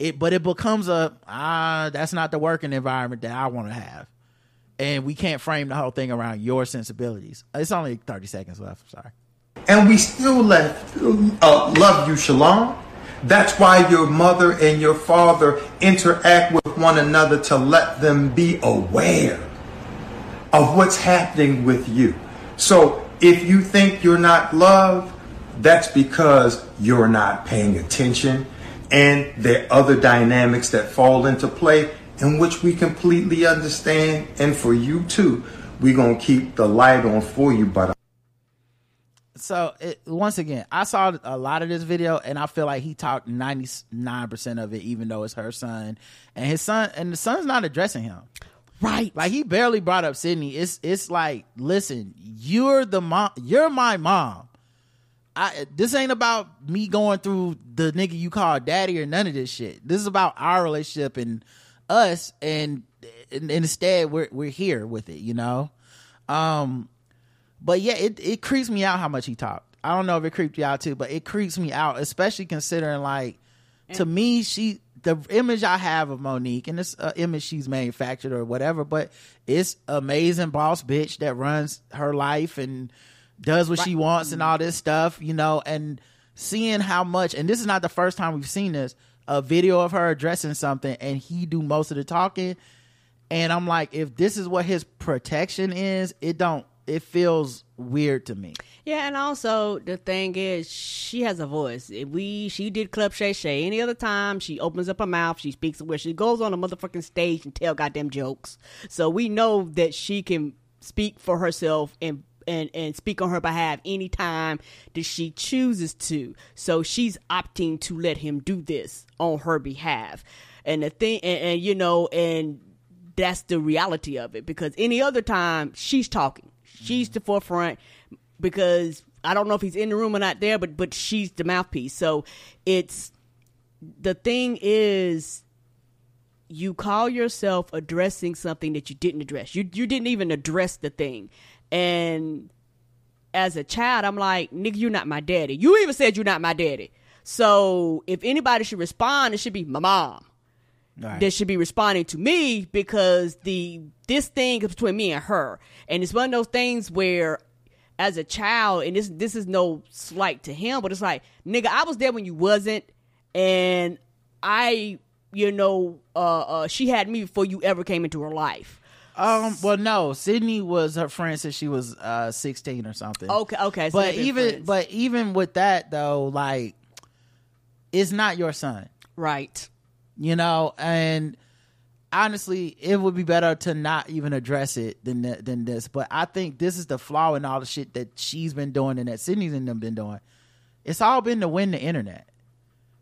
It but it becomes a ah, that's not the working environment that I want to have. And we can't frame the whole thing around your sensibilities. It's only 30 seconds left. Sorry. and we still left uh, love you, Shalon. That's why your mother and your father interact with one another to let them be aware of what's happening with you. So if you think you're not loved, that's because you're not paying attention. And there are other dynamics that fall into play in which we completely understand. And for you too, we're going to keep the light on for you. But so it, once again, I saw a lot of this video, and I feel like he talked ninety nine percent of it, even though it's her son, and his son, and the son's not addressing him. Right. Like he barely brought up Sidney. It's it's like, listen, you're the mom. You're my mom. I this ain't about me going through the nigga you call daddy or none of this shit. This is about our relationship and us, and, and instead we're we're here with it. You know. Um, but yeah, it it creeps me out how much he talked. I don't know if it creeped you out too, but it creeps me out, especially considering like to me she the image I have of Mo'Nique and this uh, image she's manufactured or whatever, but it's amazing boss bitch that runs her life and does what she wants and all this stuff, you know, and seeing how much and this is not the first time we've seen this a video of her addressing something and he do most of the talking and I'm like if this is what his protection is, it don't it feels weird to me. Yeah, and also the thing is, she has a voice. If we she did Club Shay Shay. Any other time, she opens up her mouth, she speaks where she goes on a motherfucking stage and tell goddamn jokes. So we know that she can speak for herself and and and speak on her behalf anytime that she chooses to. So she's opting to let him do this on her behalf. And the thing, and, and you know, and that's the reality of it because any other time she's talking she's the forefront because I don't know if he's in the room or not there, but but she's the mouthpiece. So it's the thing is you call yourself addressing something that you didn't address. You you didn't even address the thing. And as a child, I'm like, nigga, you're not my daddy. You even said you're not my daddy. So if anybody should respond, it should be my mom Right. that should be responding to me because the this thing is between me and her, and it's one of those things where, as a child, and this this is no slight to him, but it's like nigga, I was there when you wasn't, and I, you know, uh, uh she had me before you ever came into her life. Um. Well, no. Sidney was her friend since she was uh sixteen or something. Okay, okay, so but even friends. but even with that though, like, it's not your son. Right. You know, and honestly, it would be better to not even address it than than this. But I think this is the flaw in all the shit that she's been doing and that Sidney's and them been doing. It's all been to win the internet.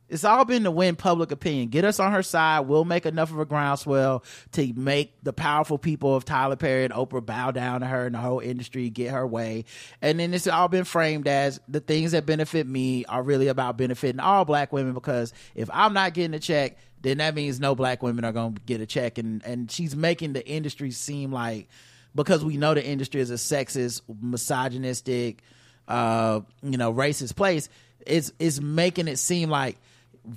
It's all been to win public opinion. Get us on her side. We'll make enough of a groundswell to make the powerful people of Tyler Perry and Oprah bow down to her and the whole industry get her way. And then it's all been framed as the things that benefit me are really about benefiting all black women because if I'm not getting a check, then that means no black women are going to get a check. And, and she's making the industry seem like, because we know the industry is a sexist, misogynistic, uh, you know, racist place, it's, it's making it seem like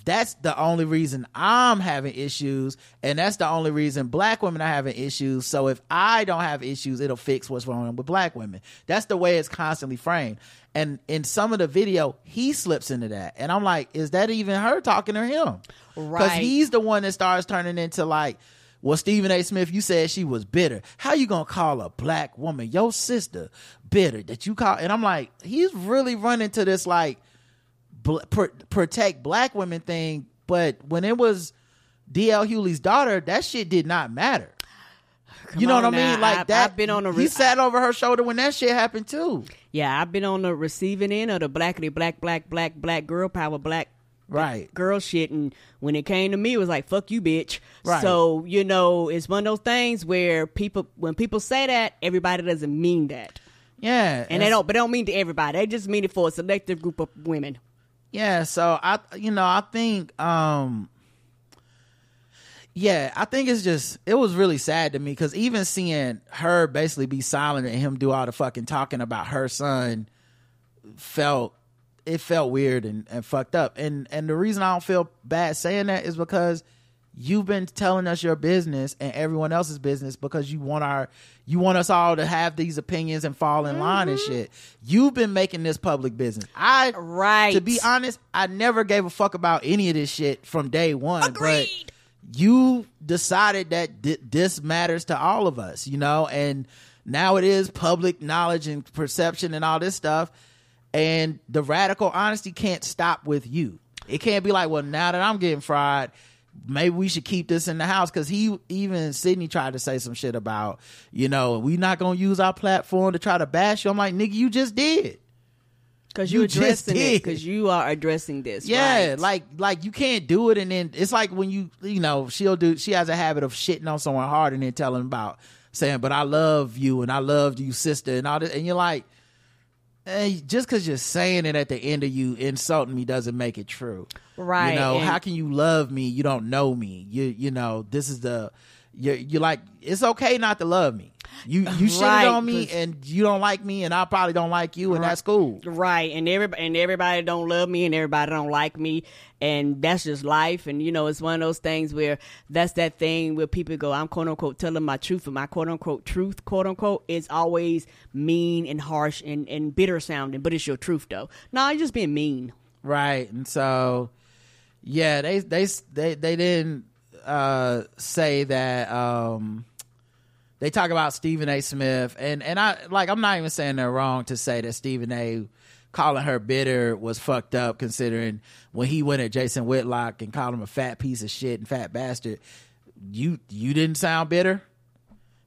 that's the only reason I'm having issues, and that's the only reason black women are having issues. So if I don't have issues, it'll fix what's wrong with black women. That's the way it's constantly framed. And in some of the video, he slips into that, and I'm like, is that even her talking or him? Right? Because he's the one that starts turning into like. Well, Stephen A. Smith, you said she was bitter. How you gonna call a black woman, your sister, bitter? That you call? And I'm like, he's really running to this like bl- pr- protect black women thing, but when it was DL Hughley's daughter, that shit did not matter. you know what I mean? Like I've- that. I've been on a he sat over her shoulder when that shit happened too. Yeah, I've been on the receiving end of the blackity black black black black girl power black Right. girl shit and when it came to me it was like fuck you bitch Right. so you know it's one of those things where people when people say that everybody doesn't mean that Yeah. and they don't but they don't mean to everybody they just mean it for a selective group of women Yeah, so I you know, I think um yeah, I think it's just it was really sad to me cuz even seeing her basically be silent and him do all the fucking talking about her son felt it felt weird and, and fucked up. And and the reason I don't feel bad saying that is because you've been telling us your business and everyone else's business because you want our you want us all to have these opinions and fall in line and mm-hmm. shit. You've been making this public business. I Right. to be honest, I never gave a fuck about any of this shit from day one. Agreed. But you decided that th- this matters to all of us, you know, and now it is public knowledge and perception and all this stuff. And the radical honesty can't stop with you. It can't be like, well, now that I'm getting fried, maybe we should keep this in the house because he even Sidney tried to say some shit about, you know, we not gonna use our platform to try to bash you. I'm like, nigga, you just did. Because You you just addressing it. did. Because you are addressing this. Yeah, right. like like you can't do it, and then it's like when you you know she'll do. She has a habit of shitting on someone hard and then telling about saying, "But I love you and I loved you, sister," and all this, and you're like, hey, just because you're saying it at the end of you insulting me doesn't make it true, Right, You know, and- how can you love me? You don't know me. You you know this is the. You're, you're like it's okay not to love me. You *laughs* you shit Right, on me and you don't like me and I probably don't like you and that's cool. Right, and everybody and everybody don't love me, and everybody don't like me, and that's just life. And you know, it's one of those things where that's that thing where people go, "I'm quote unquote telling my truth," and my quote unquote truth, quote unquote, is always mean and harsh and and bitter sounding, but it's your truth though. No, you're just being mean. Right. And so yeah, they they they they didn't uh say that um they talk about Stephen A. Smith and and I like I'm not even saying they're wrong to say that Stephen A. calling her bitter was fucked up considering when he went at Jason Whitlock and called him a fat piece of shit and fat bastard. You you didn't sound bitter.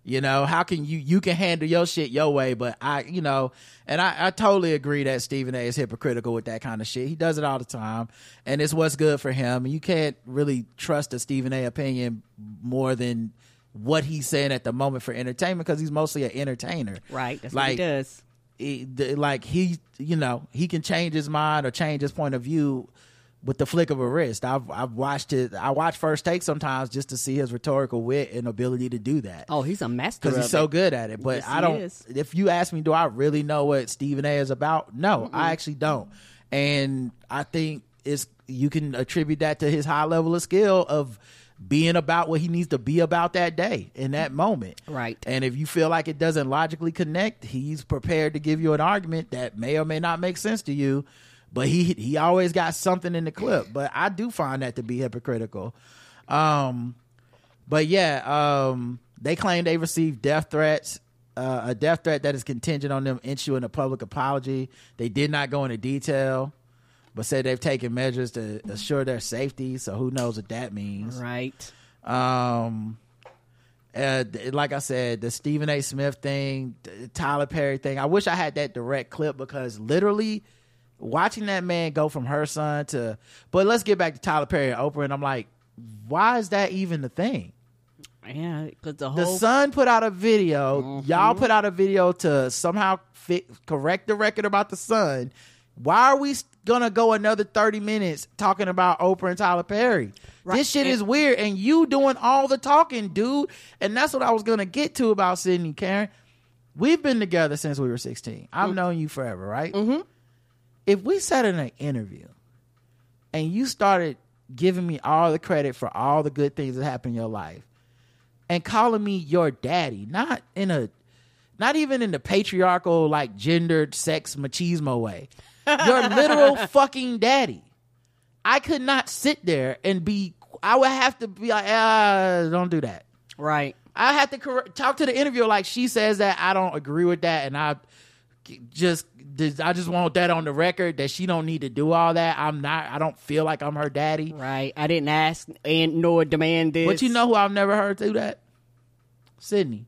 You know, how can you you can handle your shit your way, but I you know, and I, I totally agree that Stephen A is hypocritical with that kind of shit. He does it all the time, and it's what's good for him. And you can't really trust a Stephen A opinion more than what he's saying at the moment for entertainment because he's mostly an entertainer. Right, that's like, what he does. it- like he you know he can change his mind or change his point of view with the flick of a wrist. I've i've watched it. I watch first take sometimes just to see his rhetorical wit and ability to do that. Oh, he's a master. because he's of so good at it. But Yes, i don't if you ask me do i really know what stephen a is about? No i actually don't. And i think it's you can attribute that to his high level of skill of being about what he needs to be about that day in that moment. Right. and if you feel like it doesn't logically connect, he's prepared to give you an argument that may or may not make sense to you. But he he always got something in the clip. But I do find that to be hypocritical. Um, but yeah, um, they claim they received death threats. Uh, a death threat that is contingent on them issuing a public apology. They did not go into detail, but said they've taken measures to assure their safety. So who knows what that means? Right. Um, uh, like I said, the Stephen A. Smith thing, the Tyler Perry thing. I wish I had that direct clip because literally watching that man go from her son to. But let's get back to Tyler Perry and Oprah, and I'm like, why is that even the thing? Yeah, because the The whole Sun put out a video. Y'all put out a video to somehow fit, correct the record about the Sun. Why are we gonna go another thirty minutes talking about Oprah and Tyler Perry? Right. This shit And- is weird, and you doing all the talking, dude. And that's what I was gonna get to about Sidney Karen. We've been together since we were sixteen. I've Mm. known you forever, right? Mm-hmm. If we sat in an interview and you started giving me all the credit for all the good things that happened in your life and calling me your daddy, not in a not even in the patriarchal like gendered sex machismo way. *laughs* Your literal fucking daddy. I could not sit there and be I would have to be like, ah, don't do that. right. I have to cor- talk to the interviewer like she says that I don't agree with that, and I just I just want that on the record that she don't need to do all that. I'm not. I don't feel like I'm her daddy. Right. I didn't ask and nor demand this. But you know who I've never heard do that? Sidney.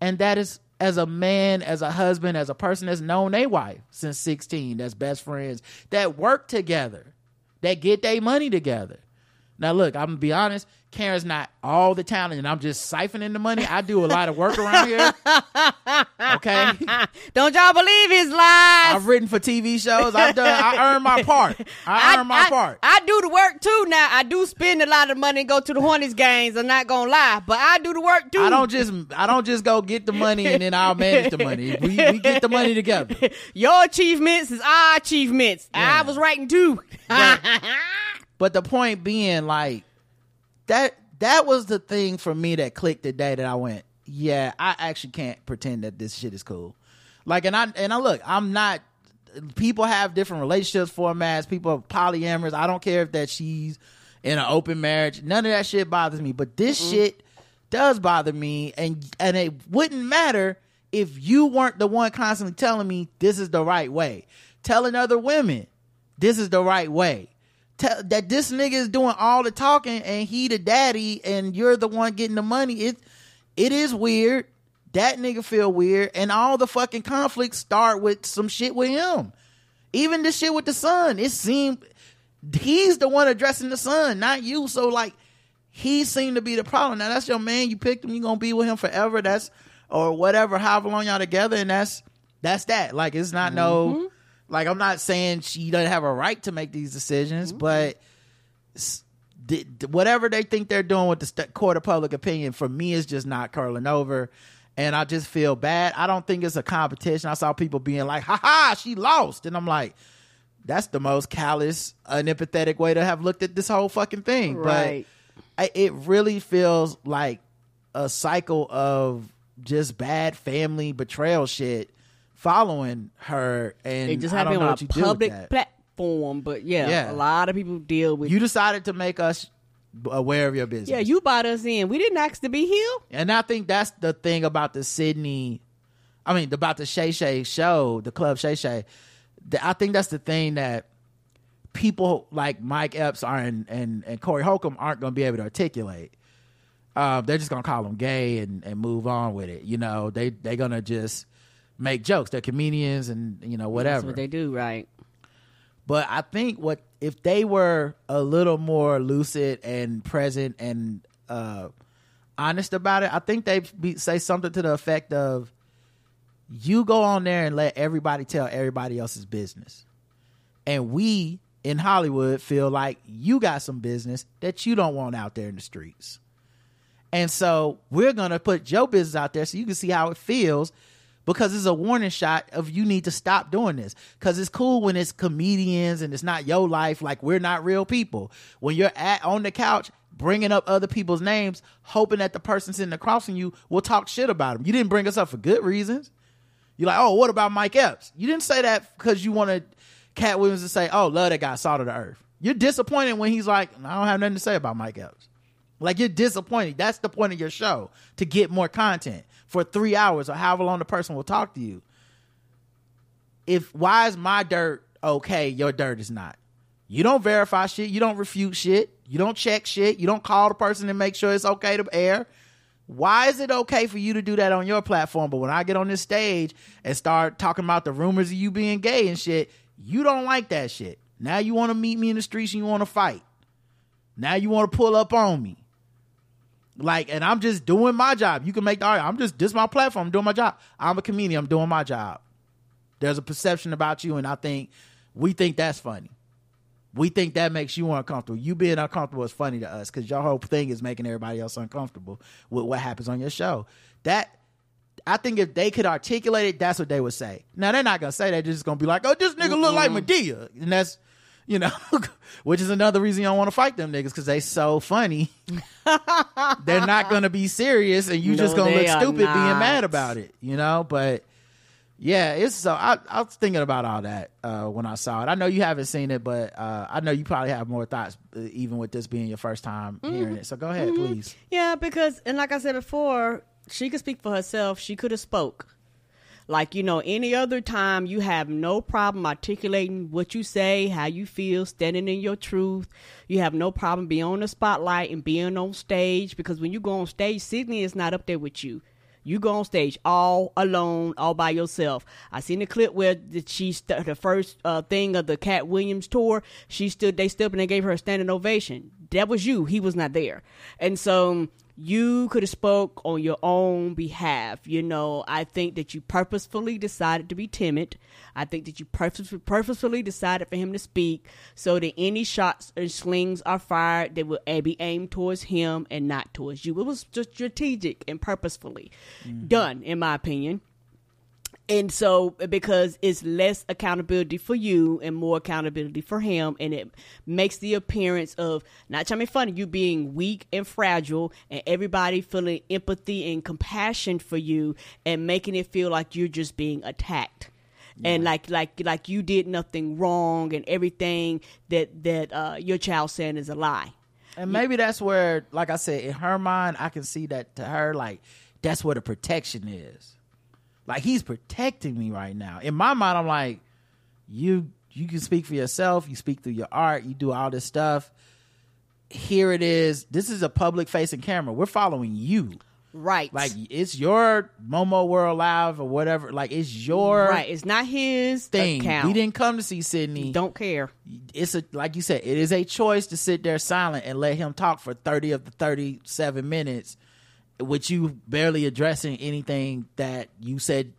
And that is as a man, as a husband, as a person that's known a wife since 16, that's best friends, that work together, that get their money together. Now look, I'm gonna be honest, Karen's not all the talent and I'm just siphoning the money. I do a lot of work around here. *laughs* Okay. Don't y'all believe his lies? I've written for TV shows. I've done I earned my part. *laughs* I earned my I, part. I do the work too. Now I do spend a lot of money and go to the Hornets games. I'm not gonna lie, but I do the work too. I don't just I don't just go get the money and then I'll manage the money. We, we get the money together. *laughs* Your achievements is our achievements. Yeah. I was writing too. But the point being, like that that was the thing for me that clicked the day that I went, yeah, I actually can't pretend that this shit is cool. Like, and I and I look, I'm not. People have different relationships formats. People are polyamorous. I don't care if that she's in an open marriage. None of that shit bothers me. But this mm-hmm. shit does bother me, and and it wouldn't matter if you weren't the one constantly telling me this is the right way, telling other women this is the right way that this nigga is doing all the talking and he the daddy and you're the one getting the money. It it is weird. That nigga feel weird, and all the fucking conflicts start with some shit with him. Even the shit with the son, it seemed he's the one addressing the son, not you. So like he seemed to be the problem. Now that's your man. You picked him. You gonna be with him forever. That's or whatever. However long y'all together, and that's that's that. Like it's not no. Mm-hmm. Like I'm not saying she doesn't have a right to make these decisions, but d- d- whatever they think they're doing with the court of public opinion, for me, is just not curling over. And I just feel bad. I don't think it's a competition. I saw people being like, "Ha ha, she lost," and I'm like, "That's the most callous, unempathetic way to have looked at this whole fucking thing." Right. But I, it really feels like a cycle of just bad family betrayal shit following her, and It just happened on a public platform, but yeah, Yeah. a lot of people deal with. You decided to make us aware of your business. yeah, you bought us in. We didn't ask to be here. And I think that's the thing about the Sidney, I mean, about the Shay Shay show, the Club Shay Shay. The- I think that's the thing that people like Mike Epps are and, and, and Corey Holcomb aren't going to be able to articulate. Uh, they're just going to call them gay and, and move on with it. You know, they, they're going to just make jokes. They're comedians and, you know, whatever. That's what they do, right? But I think what if they were a little more lucid and present and uh, honest about it, I think they be, say something to the effect of, "You go on there and let everybody tell everybody else's business, and we in Hollywood feel like you got some business that you don't want out there in the streets." And so we're gonna put your business out there so you can see how it feels because it's a warning shot of you need to stop doing this. Cause it's cool when it's comedians and it's not your life, like we're not real people. When you're at on the couch bringing up other people's names, hoping that the person sitting across from you will talk shit about them. You didn't bring us up for good reasons. You're like, oh, what about Mike Epps? You didn't say that because you wanted Katt Williams to say, oh, love that guy, salt of the earth. You're disappointed when he's like, I don't have nothing to say about Mike Epps. Like you're disappointed. That's the point of your show to get more content for three hours or however long the person will talk to you. If why is my dirt okay, your dirt is not? You don't verify shit. You don't refute shit. You don't check shit. You don't call the person and make sure it's okay to air. Why is it okay for you to do that on your platform? But when I get on this stage and start talking about the rumors of you being gay and shit, you don't like that shit. Now you want to meet me in the streets and you want to fight. Now you want to pull up on me. Like, and I'm just doing my job. You can make the argument. I'm just this is my platform. I'm doing my job. I'm a comedian. I'm doing my job. There's a perception about you, and I think we think that's funny. We think that makes you uncomfortable. You being uncomfortable is funny to us because your whole thing is making everybody else uncomfortable with what happens on your show. That I think if they could articulate it, that's what they would say. Now they're not gonna say that. They're just gonna be like, "Oh, this nigga look like Madea," and that's you know, *laughs* which is another reason you don't want to fight them niggas because they so funny. *laughs* they're not gonna be serious, and you just gonna look stupid being mad about it. You know, but yeah, it's so I, I was thinking about all that uh, when I saw it. I know you haven't seen it, but uh, I know you probably have more thoughts, uh, even with this being your first time Mm-hmm. hearing it. So go ahead, please. Yeah, because and like I said before, she could speak for herself. She could have spoke. Like you know, any other time you have no problem articulating what you say, how you feel, standing in your truth. You have no problem being on the spotlight and being on stage because when you go on stage, Sidney is not up there with you. You go on stage all alone, all by yourself. I seen the clip where the- she st- the first uh, thing of the Katt Williams tour. She stood, they stood up and they gave her a standing ovation. That was you. He was not there, and so you could have spoke on your own behalf. You know, I think that you purposefully decided to be timid. I think that you purpose- purposefully decided for him to speak so that any shots or slings are fired that will be aimed towards him and not towards you. It was just strategic and purposefully mm-hmm. done, in my opinion. And so, because it's less accountability for you and more accountability for him, and it makes the appearance of not trying to be funny, you being weak and fragile, and everybody feeling empathy and compassion for you, and making it feel like you're just being attacked, and like like like you did nothing wrong, and everything that that uh, your child saying is a lie. And maybe that's where, like I said, in her mind, I can see that to her, like that's where the protection is. Like he's protecting me right now. In my mind, I'm like, you you can speak for yourself. You speak through your art. You do all this stuff. Here it is. This is a public facing camera. We're following you. Right. Like it's your Momo World Live or whatever. Like it's your right. It's not his thing. account. We didn't come to see Sidney. Don't care. It's a like you said. It is a choice to sit there silent and let him talk for thirty of the thirty-seven minutes, with you barely addressing anything that you said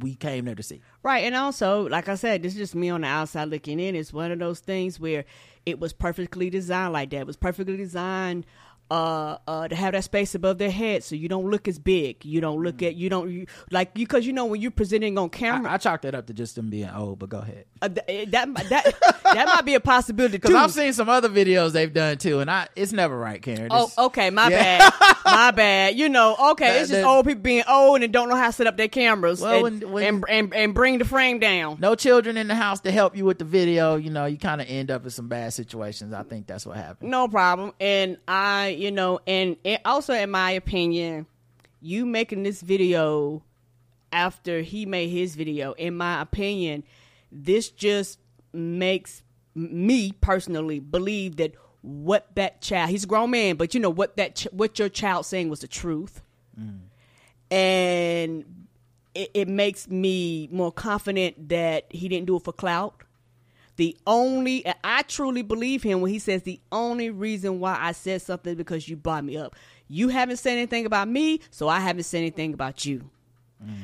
we came there to see. Right, and also, like I said, this is just me on the outside looking in. It's one of those things where it was perfectly designed like that. It was perfectly designed uh, uh, to have that space above their head, so you don't look as big. You don't look at you don't you, like because you know when you're presenting on camera. I, I chalk that up to just them being old, but go ahead. uh, th- that that *laughs* that might be a possibility Because. I've seen some other videos they've done too, and I it's never right, Karen. Oh, okay, my Yeah. bad, my bad. You know, okay, it's just the- old people being old and don't know how to set up their cameras Well, and, when- when- and, and and bring the frame down. No children in the house to help you with the video. You know, you kind of end up in some bad situations. I think that's what happened. No problem. And I, you know, and it also, in my opinion, you making this video after he made his video, in my opinion, this just makes me personally believe that what that child, he's a grown man, but you know what that, ch- what your child saying was the truth. Mm. And it, it makes me more confident that he didn't do it for clout. The only, and I truly believe him when he says the only reason why I said something is because you brought me up. You haven't said anything about me, so I haven't said anything about you.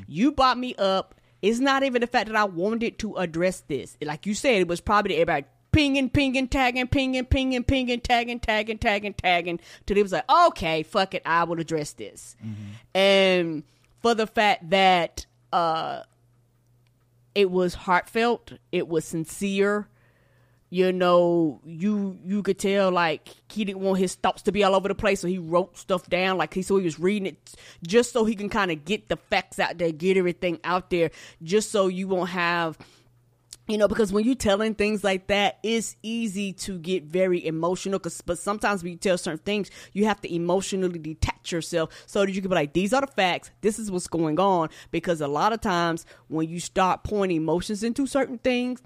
You brought me up. It's not even the fact that I wanted to address this. Like you said, it was probably everybody pinging, pinging, tagging, pinging, pinging, pinging, tagging, tagging, tagging, tagging. Till it was like, okay, fuck it, I will address this. And for the fact that uh, it was heartfelt, it was sincere. You know, you you could tell like he didn't want his thoughts to be all over the place, so he wrote stuff down. Like he so he was reading it just so he can kind of get the facts out there, get everything out there, just so you won't have you know because when you're telling things like that it's easy to get very emotional cause, but sometimes when you tell certain things you have to emotionally detach yourself so that you can be like these are the facts this is what's going on because a lot of times when you start pouring emotions into certain things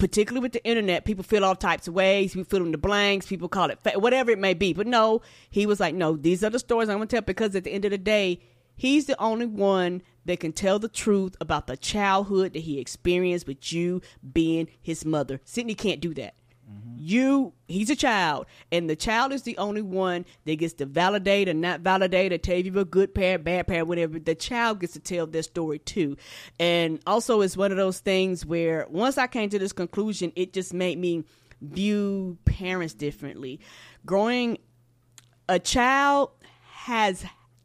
particularly with the internet, people feel all types of ways. People fill in the blanks. People call it fa- whatever it may be. But no, he was like, no, these are the stories I'm going to tell because at the end of the day, he's the only one that can tell the truth about the childhood that he experienced with you being his mother. Sidney can't do that. Mm-hmm. You, he's a child, and the child is the only one that gets to validate or not validate or tell you're a good parent, bad parent, whatever. The child gets to tell their story too. And also, it's one of those things where once I came to this conclusion, it just made me view parents differently. Growing a child has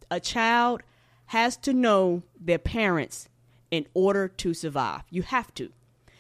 a child has to know their parents in order to survive. You have to.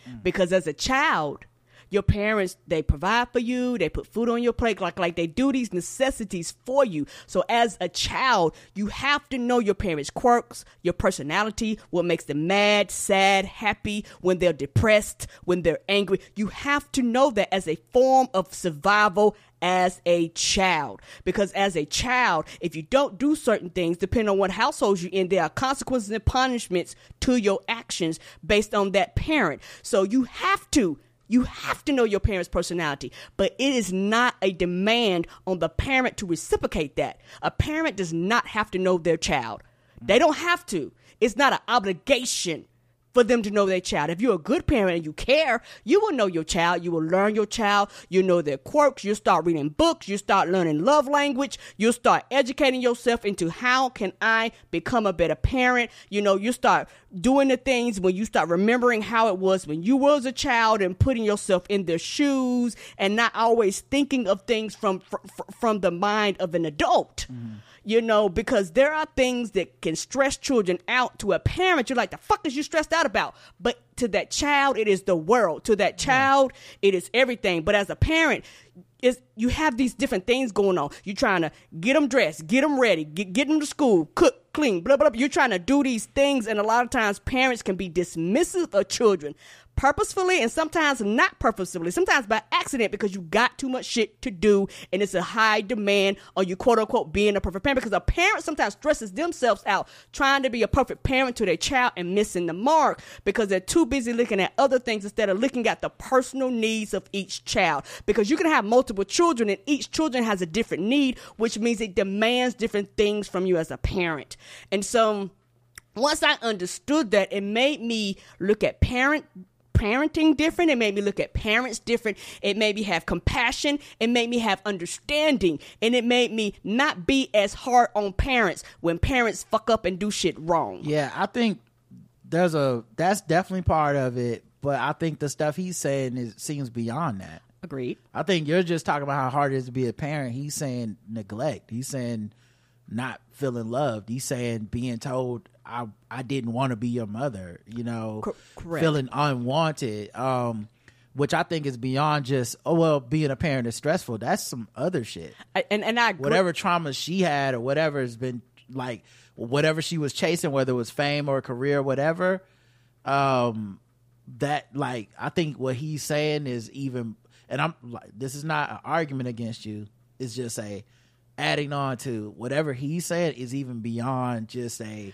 Mm. Because as a child, your parents they provide for you, they put food on your plate like like they do these necessities for you. So as a child, you have to know your parents' quirks, your personality, what makes them mad, sad, happy, when they're depressed, when they're angry. You have to know that as a form of survival as a child. Because as a child, if you don't do certain things, depending on what households you're in, there are consequences and punishments to your actions based on that parent. So you have to. You have to know your parent's personality, but it is not a demand on the parent to reciprocate that. A parent does not have to know their child. They don't have to. It's not an obligation for them to know their child. If you're a good parent and you care, you will know your child. You will learn your child. You know their quirks. You start reading books. You start learning love language. You start educating yourself into how can I become a better parent. You know, you start doing the things when you start remembering how it was when you was a child and putting yourself in their shoes and not always thinking of things from from, from the mind of an adult mm-hmm. You know, because there are things that can stress children out to a parent. You're like, the fuck is you stressed out about? But to that child, it is the world. To that child, it is everything. But as a parent, is you have these different things going on. You're trying to get them dressed, get them ready, get, get them to school, cook, clean, blah, blah, blah. You're trying to do these things, and a lot of times parents can be dismissive of children purposefully and sometimes not purposefully, sometimes by accident because you got too much shit to do and it's a high demand on you quote unquote being a perfect parent because a parent sometimes stresses themselves out trying to be a perfect parent to their child and missing the mark because they're too busy looking at other things instead of looking at the personal needs of each child. Because you can have multiple children and each children has a different need which means it demands different things from you as a parent. And so once I understood that, it made me look at parent parenting different. It made me look at parents different. It made me have compassion. It made me have understanding. And it made me not be as hard on parents when parents fuck up and do shit wrong. Yeah, I think there's a that's definitely part of it, but I think the stuff he's saying is seems beyond that. Agreed. I think you're just talking about how hard it is to be a parent. He's saying neglect. He's saying not feeling loved. He's saying being told I I didn't want to be your mother. You know, correct. feeling unwanted. Um, which I think is beyond just oh well, being a parent is stressful. That's some other shit. I, and and I agree. Whatever trauma she had or whatever has been like whatever she was chasing, whether it was fame or career, whatever. Um, that like I think what he's saying is even, and I'm like, this is not an argument against you. It's just a adding on to whatever he said is even beyond just a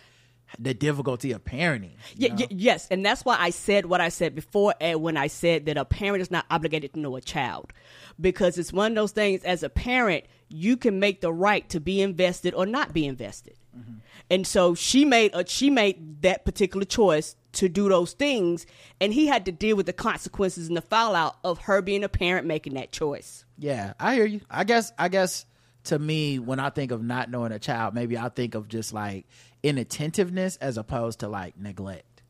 the difficulty of parenting. Yeah, y- yes, and that's why I said what I said before, and when I said that a parent is not obligated to know a child, because it's one of those things. As a parent, you can make the right to be invested or not be invested, mm-hmm. and so she made a she made that particular choice to do those things, and he had to deal with the consequences and the fallout of her being a parent making that choice. Yeah, I hear you. I guess I guess to me when I think of not knowing a child, maybe I think of just like inattentiveness as opposed to like neglect.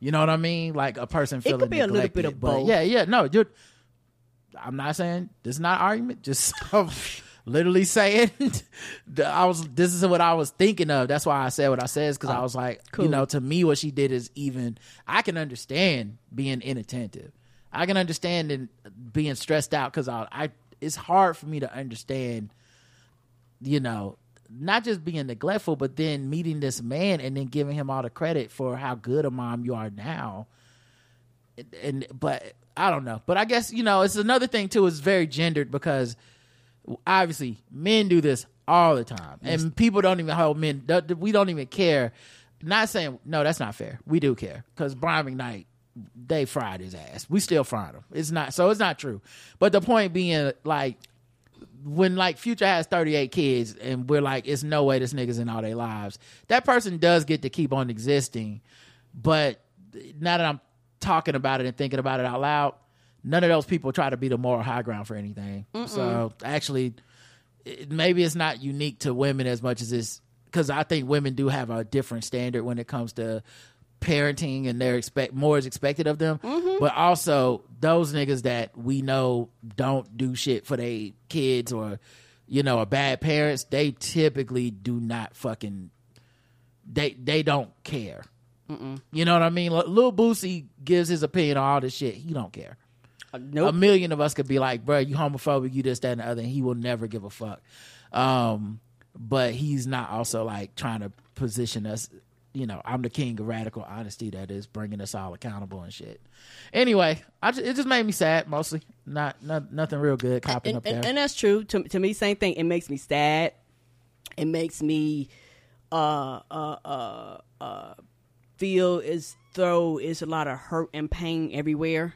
You know what I mean? Like a person feeling could be a little bit of both. Yeah, yeah. No, you're I'm not saying this is not argument. Just *laughs* I'm literally saying *laughs* I was. This is what I was thinking of. That's why I said what I said. Because I oh, was like, cool. you know, to me, what she did is even. I can understand being inattentive. I can understand and being stressed out because I, I. It's hard for me to understand. You know, not just being neglectful, but then meeting this man and then giving him all the credit for how good a mom you are now and but I don't know. But I guess you know it's another thing too. It's very gendered because obviously men do this all the time, and people don't even hold men. We don't even care. Not saying no, that's not fair. We do care because Brian McKnight they fried his ass. We still fried him. It's not so. It's not true. But the point being, like when like Future has 38 kids and we're like, it's no way this nigga's in all their lives. That person does get to keep on existing. But now that I'm talking about it and thinking about it out loud, none of those people try to be the moral high ground for anything. So actually, it, maybe it's not unique to women as much as it's because I think women do have a different standard when it comes to parenting and they're expect more is expected of them. But also those niggas that we know don't do shit for their kids or you know are bad parents, they typically do not fucking they they don't care. You know what I mean? L- Lil Boosie gives his opinion on all this shit. He don't care. A nope. million of us could be like, bro, you homophobic, you this, that, and the other, and he will never give a fuck. Um, but he's not also like trying to position us. You know, I'm the king of radical honesty that is bringing us all accountable and shit. Anyway, I just, it just made me sad mostly. Not, not nothing real good copping and, up there. and, and that's true. To, to me same thing. It makes me sad. It makes me uh uh uh uh feel as though it's a lot of hurt and pain everywhere.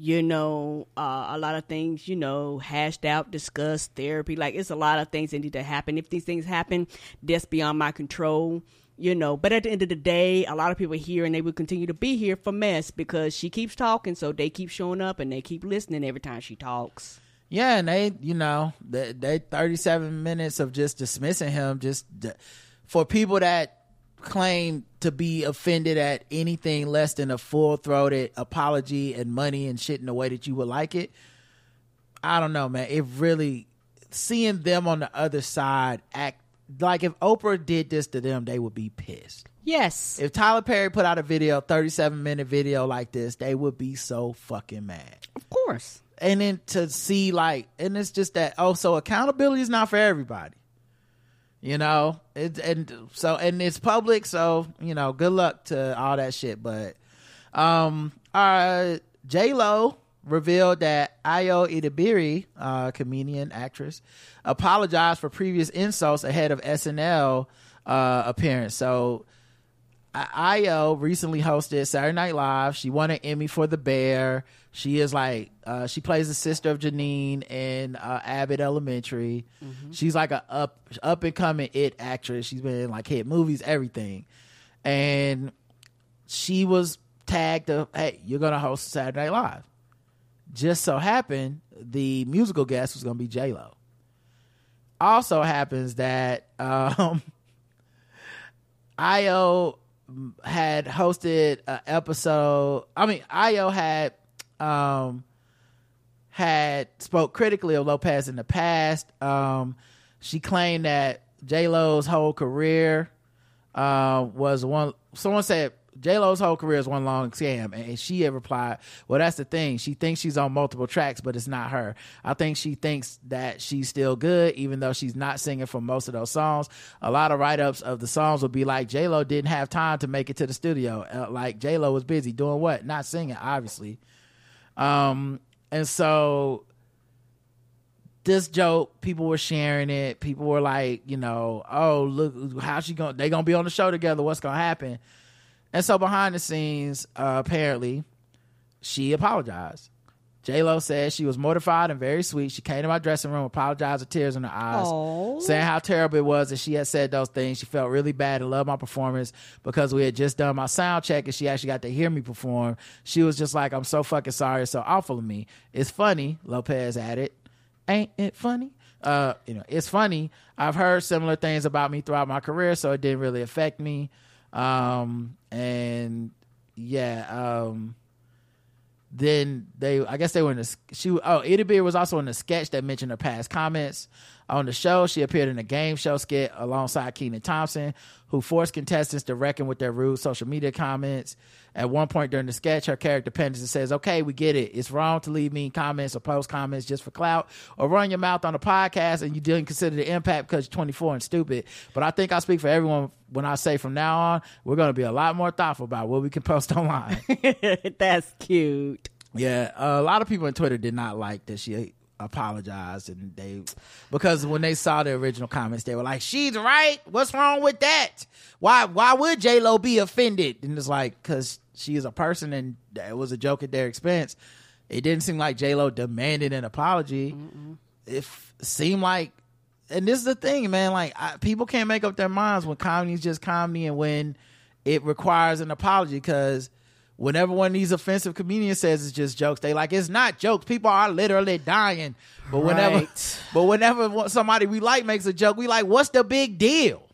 You know uh, a lot of things you know hashed out discussed therapy like it's a lot of things that need to happen. If these things happen that's beyond my control you know but at the end of the day a lot of people are here and they will continue to be here for mess because she keeps talking so they keep showing up and they keep listening every time she talks Yeah, and they, you know, they, they 37 minutes of just dismissing him just for people that claim to be offended at anything less than a full-throated apology and money and shit in the way that you would like it. I don't know, man. It really seeing them on the other side act like if Oprah did this to them, they would be pissed. yes If Tyler Perry put out a video, 37 minute video like this, they would be so fucking mad of course and then to see like and it's just that oh so accountability is not for everybody You know, it and so and it's public, so you know, good luck to all that shit. But um, uh, J Lo revealed that Ayo Edebiri, uh, comedian actress, apologized for previous insults ahead of SNL uh, appearance. So Ayo recently hosted Saturday Night Live. She won an Emmy for The Bear. She is like uh, she plays the sister of Janine in uh, Abbott Elementary. She's like a up up and coming it actress. She's been in like hit movies, everything, and she was tagged to hey, you're gonna host Saturday Night Live. Just so happened the musical guest was gonna be J Lo. Also happens that um, Ayo had hosted an episode. I mean, Ayo had um had spoke critically of Lopez in the past. Um, she claimed that J Lo's whole career uh, was one. Someone said J Lo's whole career is one long scam, and she had replied, "Well, that's the thing. She thinks she's on multiple tracks, but it's not her. I think she thinks that she's still good, even though she's not singing for most of those songs. A lot of write ups of the songs would be like J Lo didn't have time to make it to the studio. Uh, like J Lo was busy doing what? Not singing, obviously. Um, and so." This joke, people were sharing it. People were like, you know, oh look, how she gonna? They gonna be on the show together. What's gonna happen? And so behind the scenes, uh, apparently, she apologized. J Lo said she was mortified and very sweet. She came to my dressing room, apologized with tears in her eyes, Aw. saying how terrible it was that she had said those things. She felt really bad and loved my performance because we had just done my sound check and she actually got to hear me perform. She was just like, "I'm so fucking sorry, it's so awful of me." It's funny, Lopez added. Ain't it funny? Uh, you know, it's funny. I've heard similar things about me throughout my career, so it didn't really affect me. Um, and yeah, um, then they i guess they were in the she oh Edebiri was also in the sketch that mentioned her past comments on the show she appeared in a game show skit alongside kenan thompson who forced contestants to reckon with their rude social media comments. At one point during the sketch her character Pendleton says okay we get it. It's wrong to leave mean comments or post comments just for clout or run your mouth on a podcast and you didn't consider the impact because you're 24 and stupid. But i think i speak for everyone when i say from now on we're going to be a lot more thoughtful about what we can post *laughs* online. *laughs* That's cute. yeah, a lot of people on Twitter did not like that she apologized, and they because when they saw the original comments, they were like, "She's right. What's wrong with that? Why? Why would J Lo be offended?" And it's like because she is a person, and it was a joke at their expense. It didn't seem like J Lo demanded an apology. It f- seemed like, and this is the thing, man. Like I, people can't make up their minds when comedy is just comedy, and when it requires an apology because whenever one of these offensive comedians says it's just jokes, they like it's not jokes. People are literally dying. But whenever, Right. *laughs* but whenever somebody we like makes a joke, we like, what's the big deal? *laughs*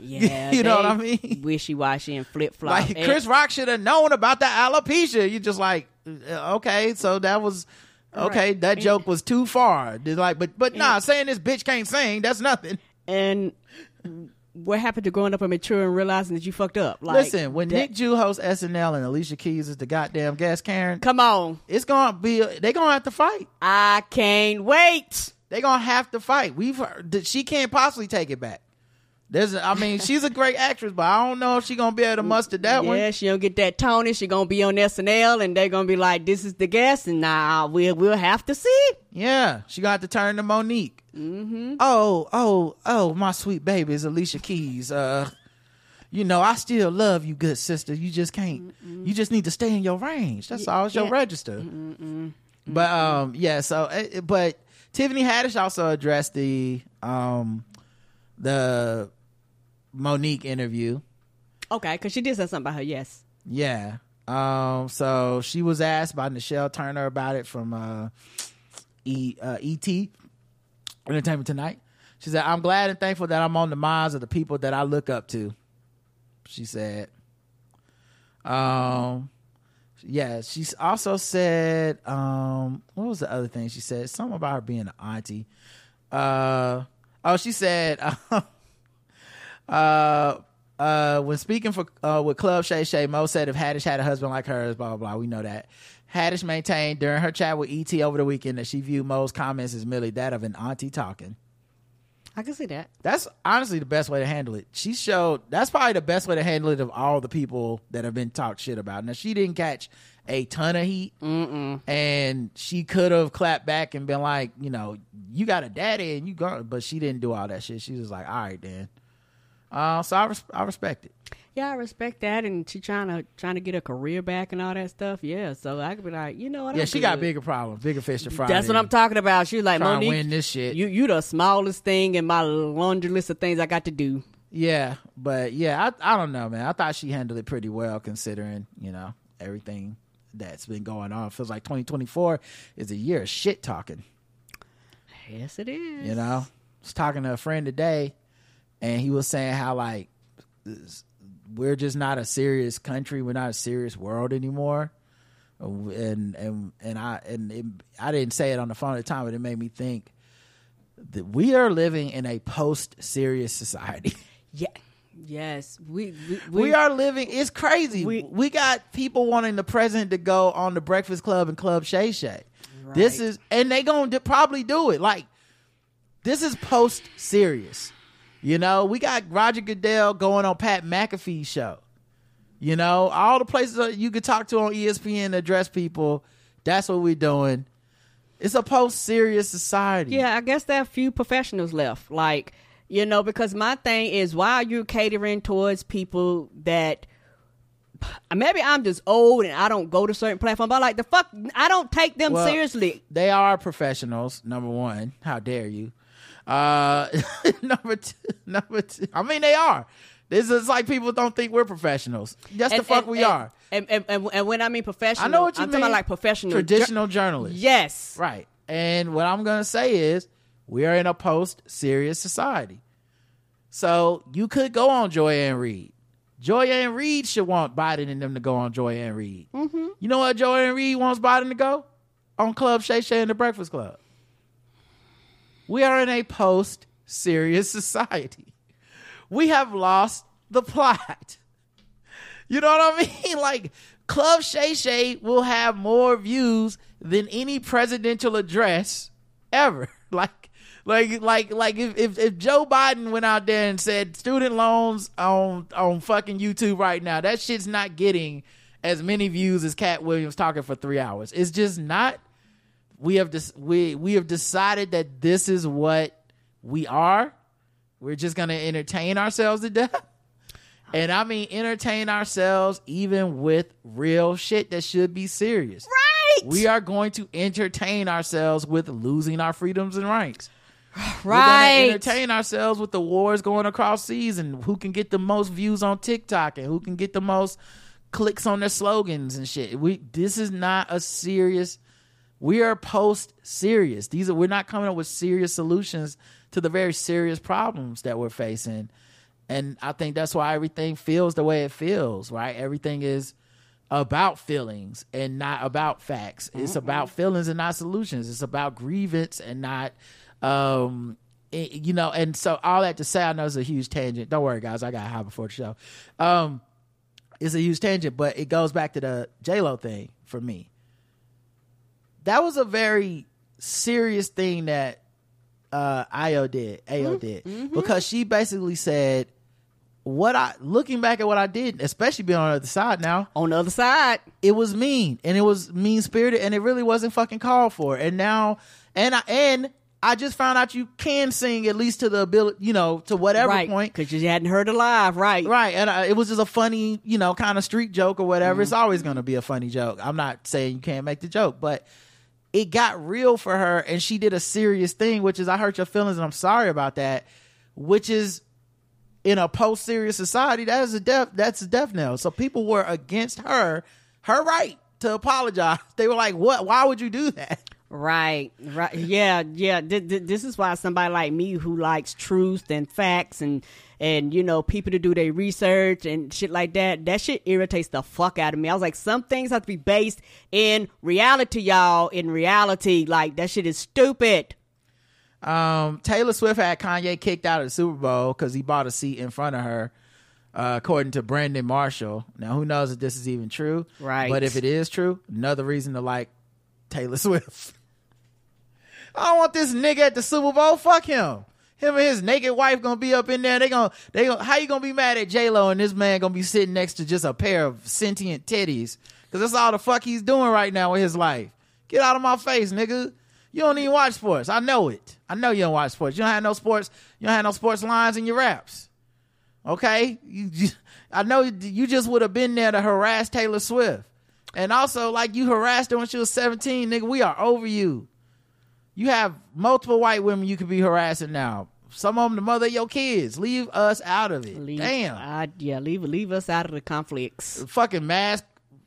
Yeah, You know what I mean? Wishy washy and flip flop. Like Chris Rock should have known about the alopecia. You just like, uh, okay, so that was okay. Right. That And- joke was too far. They're like, but but nah, saying this bitch can't sing, that's nothing. and what happened to growing up and mature and realizing that you fucked up? Like, Listen, when that- Nick Jew hosts SNL and Alicia Keys is the goddamn guest, Karen, come on, it's gonna be they gonna have to fight. I can't wait. They gonna have to fight. We've heard, she can't possibly take it back. There's, I mean, she's a great actress, but I don't know if she gonna be able to muster that yeah, one. Yeah, she don't get that Tony. She gonna be on SNL, and they're gonna be like, "This is the guest," and now we'll we'll have to see. Yeah, she got to turn to Mo'Nique. Mm-hmm. Oh, oh, oh, my sweet baby is Alicia Keys. Uh, you know, I still love you, good sister. You just can't. You just need to stay in your range. That's all. It's your yeah. register. But um, yeah. So, uh, but Tiffany Haddish also addressed the um, the Mo'Nique interview. Okay, because she did say something about her. Yes. Yeah. Um. So she was asked by Nichelle Turner about it from uh, e, uh, ET Entertainment Tonight. She said, "I'm glad and thankful that I'm on the minds of the people that I look up to." She said. Um. Yeah. She also said. Um. What was the other thing she said? Something about her being an auntie. Uh. Oh, she said. *laughs* uh uh when speaking for uh with Club Shay Shay, Mo said if Haddish had a husband like hers, blah blah blah. We know that. Haddish maintained during her chat with ET over the weekend that she viewed Mo's comments as merely that of an auntie talking. I can see that. That's honestly the best way to handle it. She showed that's probably the best way to handle it of all the people that have been talked shit about. Now she didn't catch a ton of heat, and she could have clapped back and been like, you know, you got a daddy and you go, but she didn't do all that shit. She was like, all right then. Uh, so I res- I respect it. Yeah, I respect that, and she trying to trying to get her career back and all that stuff. Yeah, so I could be like, you know what? Yeah, I'm she got bigger problems, bigger fish to fry. That's what I'm talking about. She was like, trying to Mo'Nique, win this shit. you you the smallest thing in my laundry list of things I got to do. Yeah, but yeah, I I don't know, man. I thought she handled it pretty well considering you know everything that's been going on. Feels like 2024 is a year of shit talking. Yes, it is. You know, I was talking to a friend today, and he was saying how like we're just not a serious country. We're not a serious world anymore. And and and I and it, I didn't say it on the phone at the time, but it made me think that we are living in a post-serious society. *laughs* Yeah. Yes, we we, we are living it's crazy we, we- got people wanting the president to go on the breakfast club and club shay shay this is and they gonna probably do it like this is post serious you know we got roger goodell going on pat mcafee's show you know all the places that you could talk to on espn to address people that's what we're doing it's a post serious society Yeah, I guess there are a few professionals left. Like, you know, because my thing is why are you catering towards people that maybe I'm just old and I don't go to certain platforms, but like the fuck I don't take them Well, seriously. They are professionals. Number one, how dare you? Uh, *laughs* number two, number two. I mean, they are. This is like people don't think we're professionals. Yes, the fuck and- we and- are. And, and, and, and when I mean professional, I know what you I'm mean. talking like professional traditional jour- journalists. Yes. Right. And what I'm gonna say is, we are in a post-serious society. So you could go on Joy-Ann Reid. Joy and Reed should want Biden and them to go on Joy-Ann Reid. Mm-hmm. You know what Joy-Ann Reid wants Biden to go on Club Shay Shay and the Breakfast Club. We are in a post-serious *laughs* society. We have lost the plot. You know what I mean? *laughs* Like Club Shay Shay will have more views than any presidential address ever. *laughs* Like, like, like, like if, if if Joe Biden went out there and said student loans on on fucking YouTube right now, that shit's not getting as many views as Katt Williams talking for three hours. It's just not. We have we we have decided that this is what we are. We're just gonna entertain ourselves to death. And I mean entertain ourselves even with real shit that should be serious. Right. We are going to entertain ourselves with losing our freedoms and rights. *sighs* We're right. entertain ourselves with the wars going across seas and who can get the most views on TikTok and who can get the most clicks on their slogans and shit. We this is not a serious we are post serious. These are we're not coming up with serious solutions to the very serious problems that we're facing. And I think that's why everything feels the way it feels, right? Everything is about feelings and not about facts. It's about feelings and not solutions. It's about grievance and not um it- you know, and so all that to say, I know it's a huge tangent. Don't worry, guys. I got high before the show. Um, it's a huge tangent, but it goes back to the J Lo thing for me. That was a very serious thing that uh Ayo did, Ayo did, because she basically said, "What I looking back at what I did, especially being on the other side now, On the other side, it was mean and it was mean spirited and it really wasn't fucking called for. And now, and I and I just found out you can sing at least to the ability, you know, to whatever right? point." Because you hadn't heard it live, right? Right, and uh, it was just a funny, you know, kind of street joke or whatever. It's always going to be a funny joke. I'm not saying you can't make the joke, but it got real for her, and she did a serious thing, which is I hurt your feelings, and I'm sorry about that. Which is in a post serious society, that is a death. That's a death knell. So people were against her, her right to apologize. *laughs* They were like, "What? Why would you do that?" Right, right, yeah, yeah. Th- th- this is why somebody like me who likes truth and facts and and you know people to do their research and shit like that. That shit irritates the fuck out of me. I was like, some things have to be based in reality, y'all. In reality, like that shit is stupid. Um, Taylor Swift had Kanye kicked out of the Super Bowl because he bought a seat in front of her, uh, according to Brandon Marshall. Now, who knows if this is even true? Right. But if it is true, another reason to like Taylor *laughs* Swift. I don't want this nigga at the Super Bowl. Fuck him. Him and his naked wife gonna be up in there. They gonna they gonna how you gonna be mad at J Lo and this man gonna be sitting next to just a pair of sentient titties? Cause that's all the fuck he's doing right now with his life. Get out of my face, nigga. You don't even watch sports. I know it. I know you don't watch sports. You don't have no sports. You don't have no sports lines in your raps. Okay, you, *laughs* I know you just would have been there to harass Taylor Swift, and also like you harassed her when she was seventeen, nigga. We are over you. You have multiple white women you could be harassing now. Some of them the mother of your kids. Leave us out of it. Leave, Damn. Yeah, leave leave us out of the conflicts. fucking mask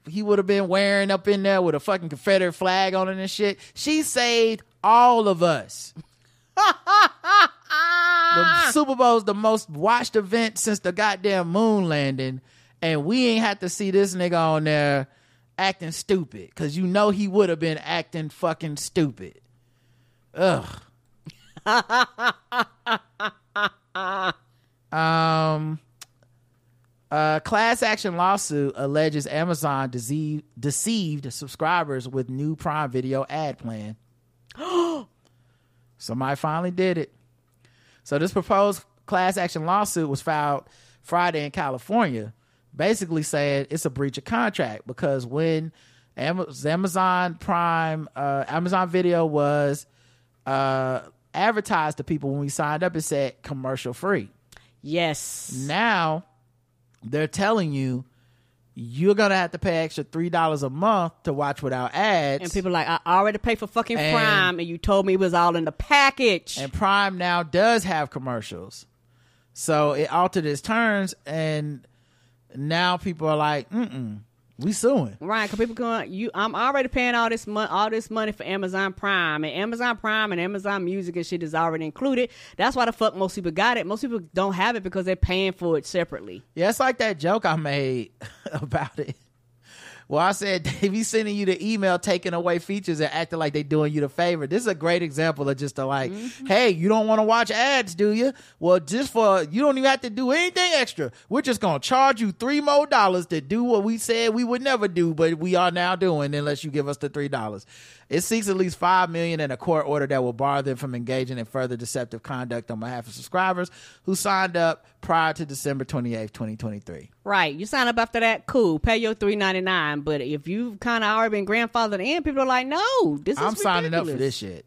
he would have been wearing up in there with a fucking Confederate flag on it and shit. She saved all of us. *laughs* the Super Bowl is the most watched event since the goddamn moon landing, and we ain't had to see this nigga on there acting stupid because you know he would have been acting fucking stupid. Ugh. *laughs* um. A class action lawsuit alleges Amazon deceived, deceived subscribers with new Prime Video ad plan. *gasps* Somebody finally did it. So this proposed class action lawsuit was filed Friday in California, basically saying it's a breach of contract because when Amazon Prime, uh, Amazon Video was uh, advertised to people when we signed up, it said commercial free. Yes. Now they're telling you you're gonna have to pay extra three dollars a month to watch without ads. And people are like, I already paid for fucking And- Prime, and you told me it was all in the package. and Prime now does have commercials, so it altered its terms, and now people are like, "Mm, we suing." Right, because people going, you, I'm already paying all this money, all this money for Amazon Prime, and Amazon Prime and Amazon Music and shit is already included. That's why the fuck most people got it. Most people don't have it because they're paying for it separately. Yeah, it's like that joke I made *laughs* about it. Well, I said *laughs* they be sending you the email taking away features and acting like they're doing you the favor. This is a great example of just a like, mm-hmm. hey, you don't want to watch ads, do you? Well, just for you don't even have to do anything extra. We're just gonna charge you three more dollars to do what we said we would never do, but we are now doing unless you give us the three dollars. It seeks at least five million in a court order that will bar them from engaging in further deceptive conduct on behalf of subscribers who signed up prior to December twenty eighth, twenty twenty three. Right, you sign up after that, cool, pay your three ninety nine. But if you've kind of already been grandfathered in, people are like, no, this is I'm signing up for this shit.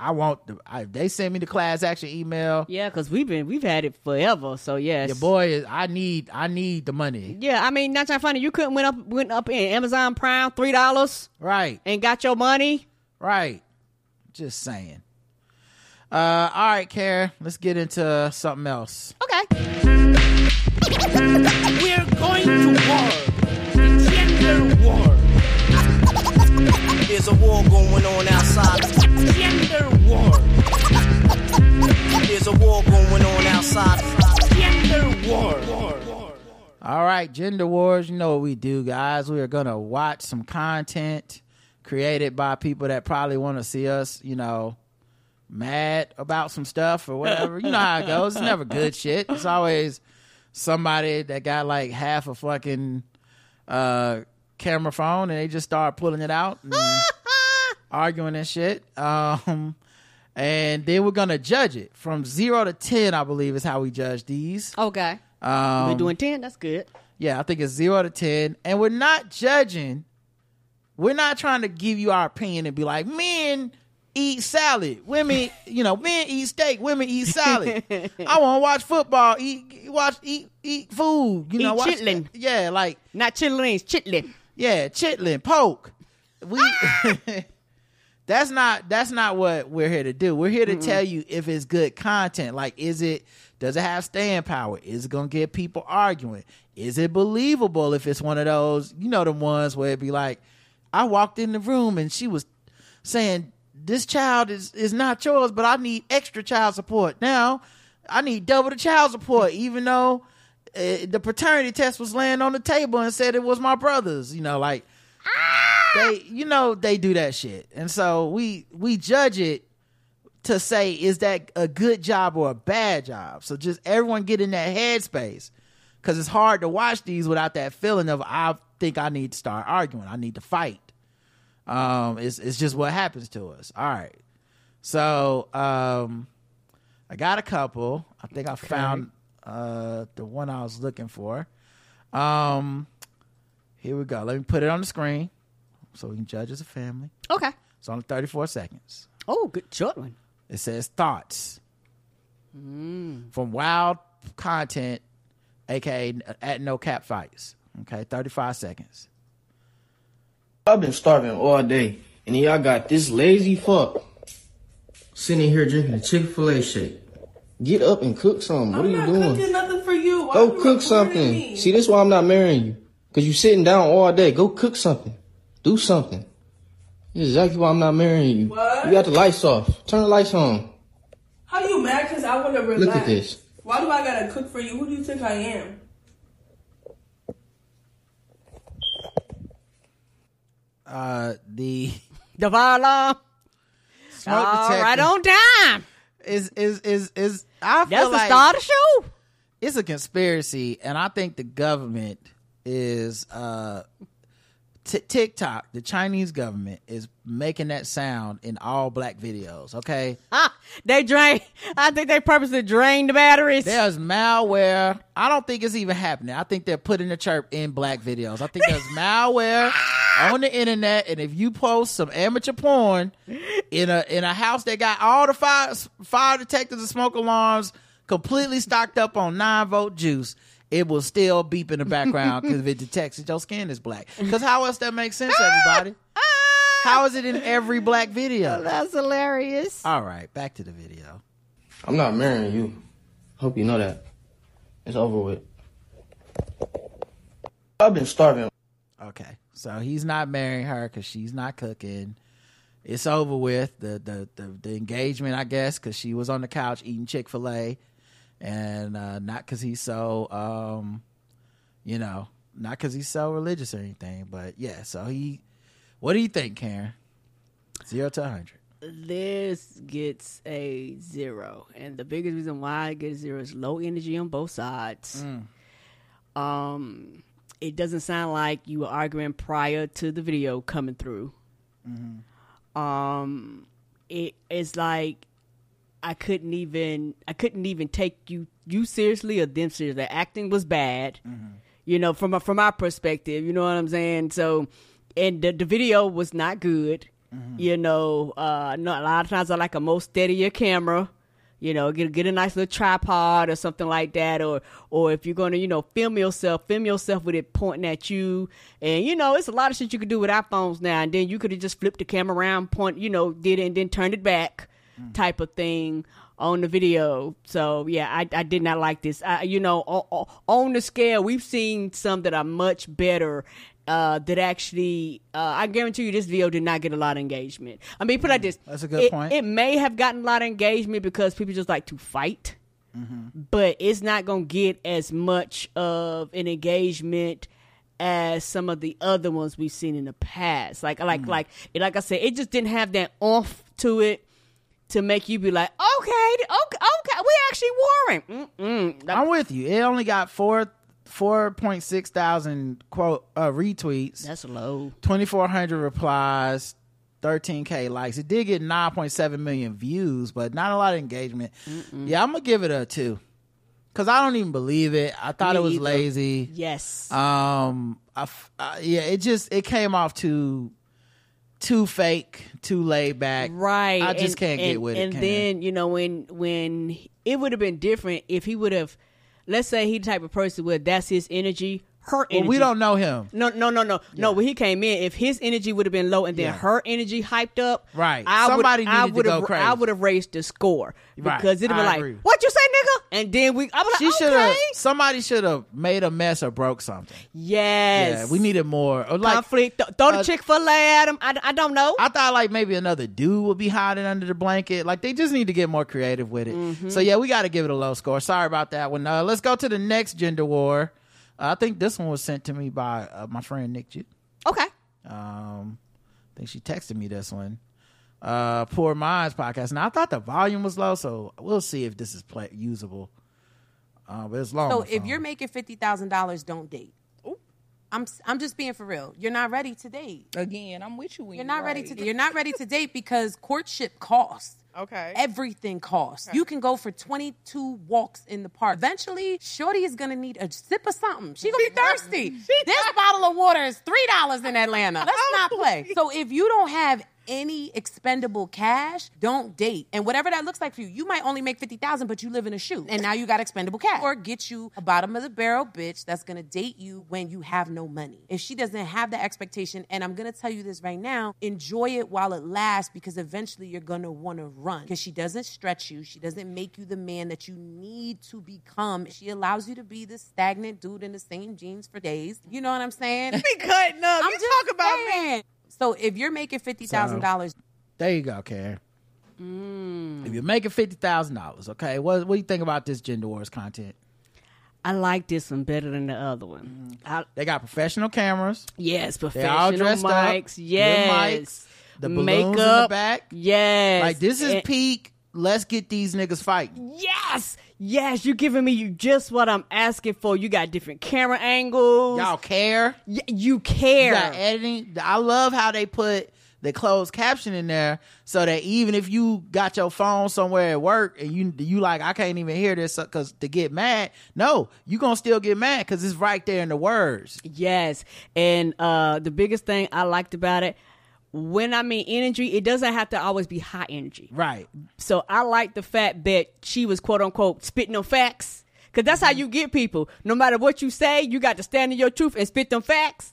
I want the, I, they send me the class action email. Yeah, because we've been we've had it forever. So yes, Your boy is I need I need the money. Yeah, I mean, not trying funny. You couldn't went up went up in Amazon Prime three dollars Right, and got your money. right. Just saying. Uh all right, Karen, let's get into something else. Okay. We're going to war. Gender war. There's a war going on outside. Gender war. There's a war going on outside. Gender war. All right, gender wars, you know what we do, guys. We are gonna watch some content created by people that probably want to see us, you know, mad about some stuff or whatever. you know how it goes. It's never good shit. It's always somebody that got like half a fucking uh camera phone and they just start pulling it out and *laughs* arguing and shit. *laughs* Um and then we're gonna judge it from zero to ten, I believe is how we judge these. Okay. Um We're doing ten. That's good. yeah, I think it's zero to ten, and we're not judging. We're not trying to give you our opinion and be like, men eat salad, women, *laughs* you know, men eat steak, women eat salad. *laughs* I want to watch football, eat, watch, eat, eat food. You know, Eat watch, chitlin. Yeah, like Not chitlins, chitlin. yeah, chitlin, poke. We. That's not that's not what we're here to do. We're here to tell you if it's good content. Like, is it does it have staying power? Is it gonna get people arguing? Is it believable if it's one of those, you know, the ones where it'd be like, I walked in the room and she was saying, This child is is not yours, but I need extra child support. Now I need double the child support, even though uh, the paternity test was laying on the table and said it was my brother's, you know, like they you know they do that shit. And so we we judge it to say is that a good job or a bad job? So just everyone get in that headspace. Because it's hard to watch these without that feeling of i think i need to start arguing. I need to fight. Um it's, it's just what happens to us. All right. So um I got a couple. I think I found uh, the one I was looking for. Um, here we go. Let me put it on the screen so we can judge as a family. Okay. It's only 34 seconds. Oh, good short one. It says thoughts mm. from wild content, aka uh, at no cap fights. Okay, 35 seconds. I've been starving all day, and then y'all got this lazy fuck sitting here drinking a Chick Fil A shake. Get up and cook something. What are you doing? nothing for you. Why Go you cook something. me? See, this why I'm not marrying you. Cause you're sitting down all day. Go cook something. Do something. This is exactly why I'm not marrying you. What? You got the lights off. Turn the lights on. How you mad? Cause I want to relax. Look at this. Why do I gotta cook for you? Who do you think I am? Uh, the The fire alarm. smoke All detector right on time. is is is is. I feel That's the like start of the show. it's a conspiracy, and I think the government is uh, t- TikTok. The Chinese government is making that sound in all black videos. Okay, Ah, they drain. I think they purposely drained the batteries. there's malware. I don't think it's even happening. I think they're putting the chirp in black videos. I think there's *laughs* malware on the internet, and if you post some amateur porn in a in a house that got all the fire fire detectors and smoke alarms completely stocked up on nine volt juice, it will still beep in the background *laughs* because if it detects that your skin is black. Because how else that makes sense, everybody? *laughs* Ah! How is it in every black video? *laughs* That's hilarious. All right, back to the video. I'm not marrying you. Hope you know that. It's over with. I've been starving. Okay, so he's not marrying her because she's not cooking. It's over with the the the, the engagement, I guess, because she was on the couch eating Chick Fil A, and uh, not because he's so, um, you know, not because he's so religious or anything. But yeah, so he. What do you think, Karen? Zero to hundred. This gets a zero, and the biggest reason why I get a zero is low energy on both sides. Um, it doesn't sound like you were arguing prior to the video coming through. Um, it is like I couldn't even I couldn't even take you you seriously or them seriously. The acting was bad. You know, from a, from our perspective, you know what I'm saying. So, and the, the video was not good. You know, uh, no, a lot of times I like a more steadier camera. You know, get get a nice little tripod or something like that, or or if you're gonna, you know, film yourself, film yourself with it pointing at you, and you know, it's a lot of shit you could do with iPhones now, and then you could have just flipped the camera around, point, you know, did it and then turned it back, type of thing on the video. So yeah, I, I did not like this. I, you know, on, on the scale, we've seen some that are much better. Uh, that actually, uh, I guarantee you, this video did not get a lot of engagement. I mean, put it like this: That's a good it, point. It may have gotten a lot of engagement because people just like to fight, but it's not gonna get as much of an engagement as some of the other ones we've seen in the past. Like, like, like, like I said, it just didn't have that off to it to make you be like, okay, okay, okay, we actually. Mm-mm. I'm with you. It only got four four point six thousand quote uh, retweets. That's low. 2400 replies 13k likes it did get 9.7 million views but not a lot of engagement yeah i'm gonna give it a two because i don't even believe it i thought Me it was either. lazy Yes. um I, uh, yeah it just it came off too too fake too laid back. Right i just and- can't get and- with it and then you know when when it would have been different if he would have let's say he the type of person where that's his energy her well, we don't know him no, no, no, no, no. When he came in, if his energy would have been low and then Yeah. her energy hyped up, Right. I Somebody would, I needed to would have, go crazy. I would have raised the score Right. because it'd be I been agree. like, "What you say, nigga?" And then we, I was she like, should have "Okay, somebody should have made a mess or broke something yes, yeah we needed more or like conflict. Th- Throw the uh, Chick Fil A at him. I, I don't know. I thought like maybe another dude would be hiding under the blanket. Like they just need to get more creative with it. Mm-hmm. So yeah, we got to give it a low score. Sorry about that one. Uh, let's go to the next gender war. I think this one was sent to me by uh, my friend Nick Ju. okay, Um, I think she texted me this one. Uh, Poor Minds podcast. Now I thought the volume was low, so we'll see if this is play- usable. Uh, but it's long. So if phone. you're making fifty thousand dollars, don't date. I'm I'm just being for real. You're not ready to date. Again, I'm with you. When You're not ready to. You're not ready to date because courtship costs. Okay. Everything costs. You can go for 22 walks in the park. Eventually, Shorty is gonna need a sip of something. She gonna be *laughs* thirsty. this bottle of water is three dollars in Atlanta. Let's *laughs* not play. So if you don't have any expendable cash, don't date. And whatever that looks like for you, you might only make 50,000, but you live in a shoe. And now you got expendable cash. Or get you a bottom of the barrel bitch that's gonna date you when you have no money. If she doesn't have that expectation, and I'm gonna tell you this right now, enjoy it while it lasts because eventually you're gonna wanna run. Because she doesn't stretch you, she doesn't make you the man that you need to become. She allows you to be this stagnant dude in the same jeans for days. You know what I'm saying? be cutting up. I'm you just talk about saying. me. So if you're making fifty thousand dollars, There you go, Karen. Mm. If you're making fifty thousand dollars, okay, what what do you think about this gender wars content? I like this one better than the other one. I, They got professional cameras. yes, They professional all dressed mics. Good Yes, mics. The balloons makeup. in the back. Yes, Like this is And- peak. Let's get these niggas fighting. Yes, yes, you're giving me you just what I'm asking for. You got different camera angles. Y'all care? Y- you care. You got editing. I love how they put the closed caption in there so that even if you got your phone somewhere at work and you you like I can't even hear this because to get mad, no, you gonna still get mad because it's right there in the words. Yes. And uh the biggest thing I liked about it, when I mean energy, it doesn't have to always be high energy. Right. So I like the fact that she was quote unquote spitting on facts. Cause that's how mm-hmm. you get people. No matter what you say, you got to stand in your truth and spit them facts.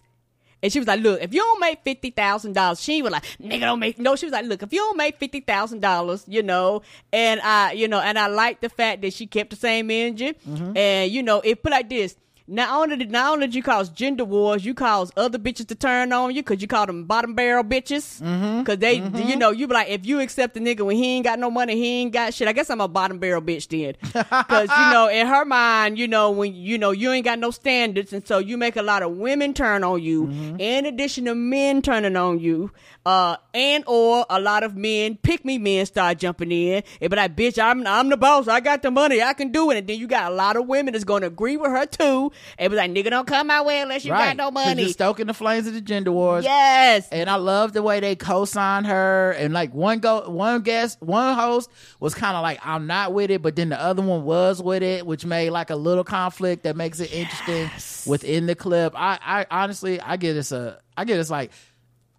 And she was like, look, if you don't make fifty thousand dollars, she was like, nigga don't make no, she was like, look, if you don't make fifty thousand dollars, you know, and I you know, and I like the fact that she kept the same engine. Mm-hmm. And, you know, it put like this. Not only did not only did you cause gender wars, you cause other bitches to turn on you because you call them bottom barrel bitches. Mm-hmm. Because they, mm-hmm. you know, you be like, if you accept a nigga when he ain't got no money, he ain't got shit. I guess I'm a bottom barrel bitch then. *laughs* Because you know, in her mind, you know, when you know you ain't got no standards, and so you make a lot of women turn on you, mm-hmm. in addition to men turning on you, uh, and or a lot of men, pick me men, start jumping in and be like, bitch, I'm I'm the boss, I got the money, I can do it. And then you got a lot of women that's gonna agree with her too, and be like, nigga, don't come my way unless you right. got no money. You're stoking the flames of the gender wars. Yes. And I love the way they co-signed her. And like one go, one guest, one host was kind of like, I'm not with it, but then the other one was with it, which made like a little conflict that makes it interesting within the clip. I, I honestly, I get this a, I get this like,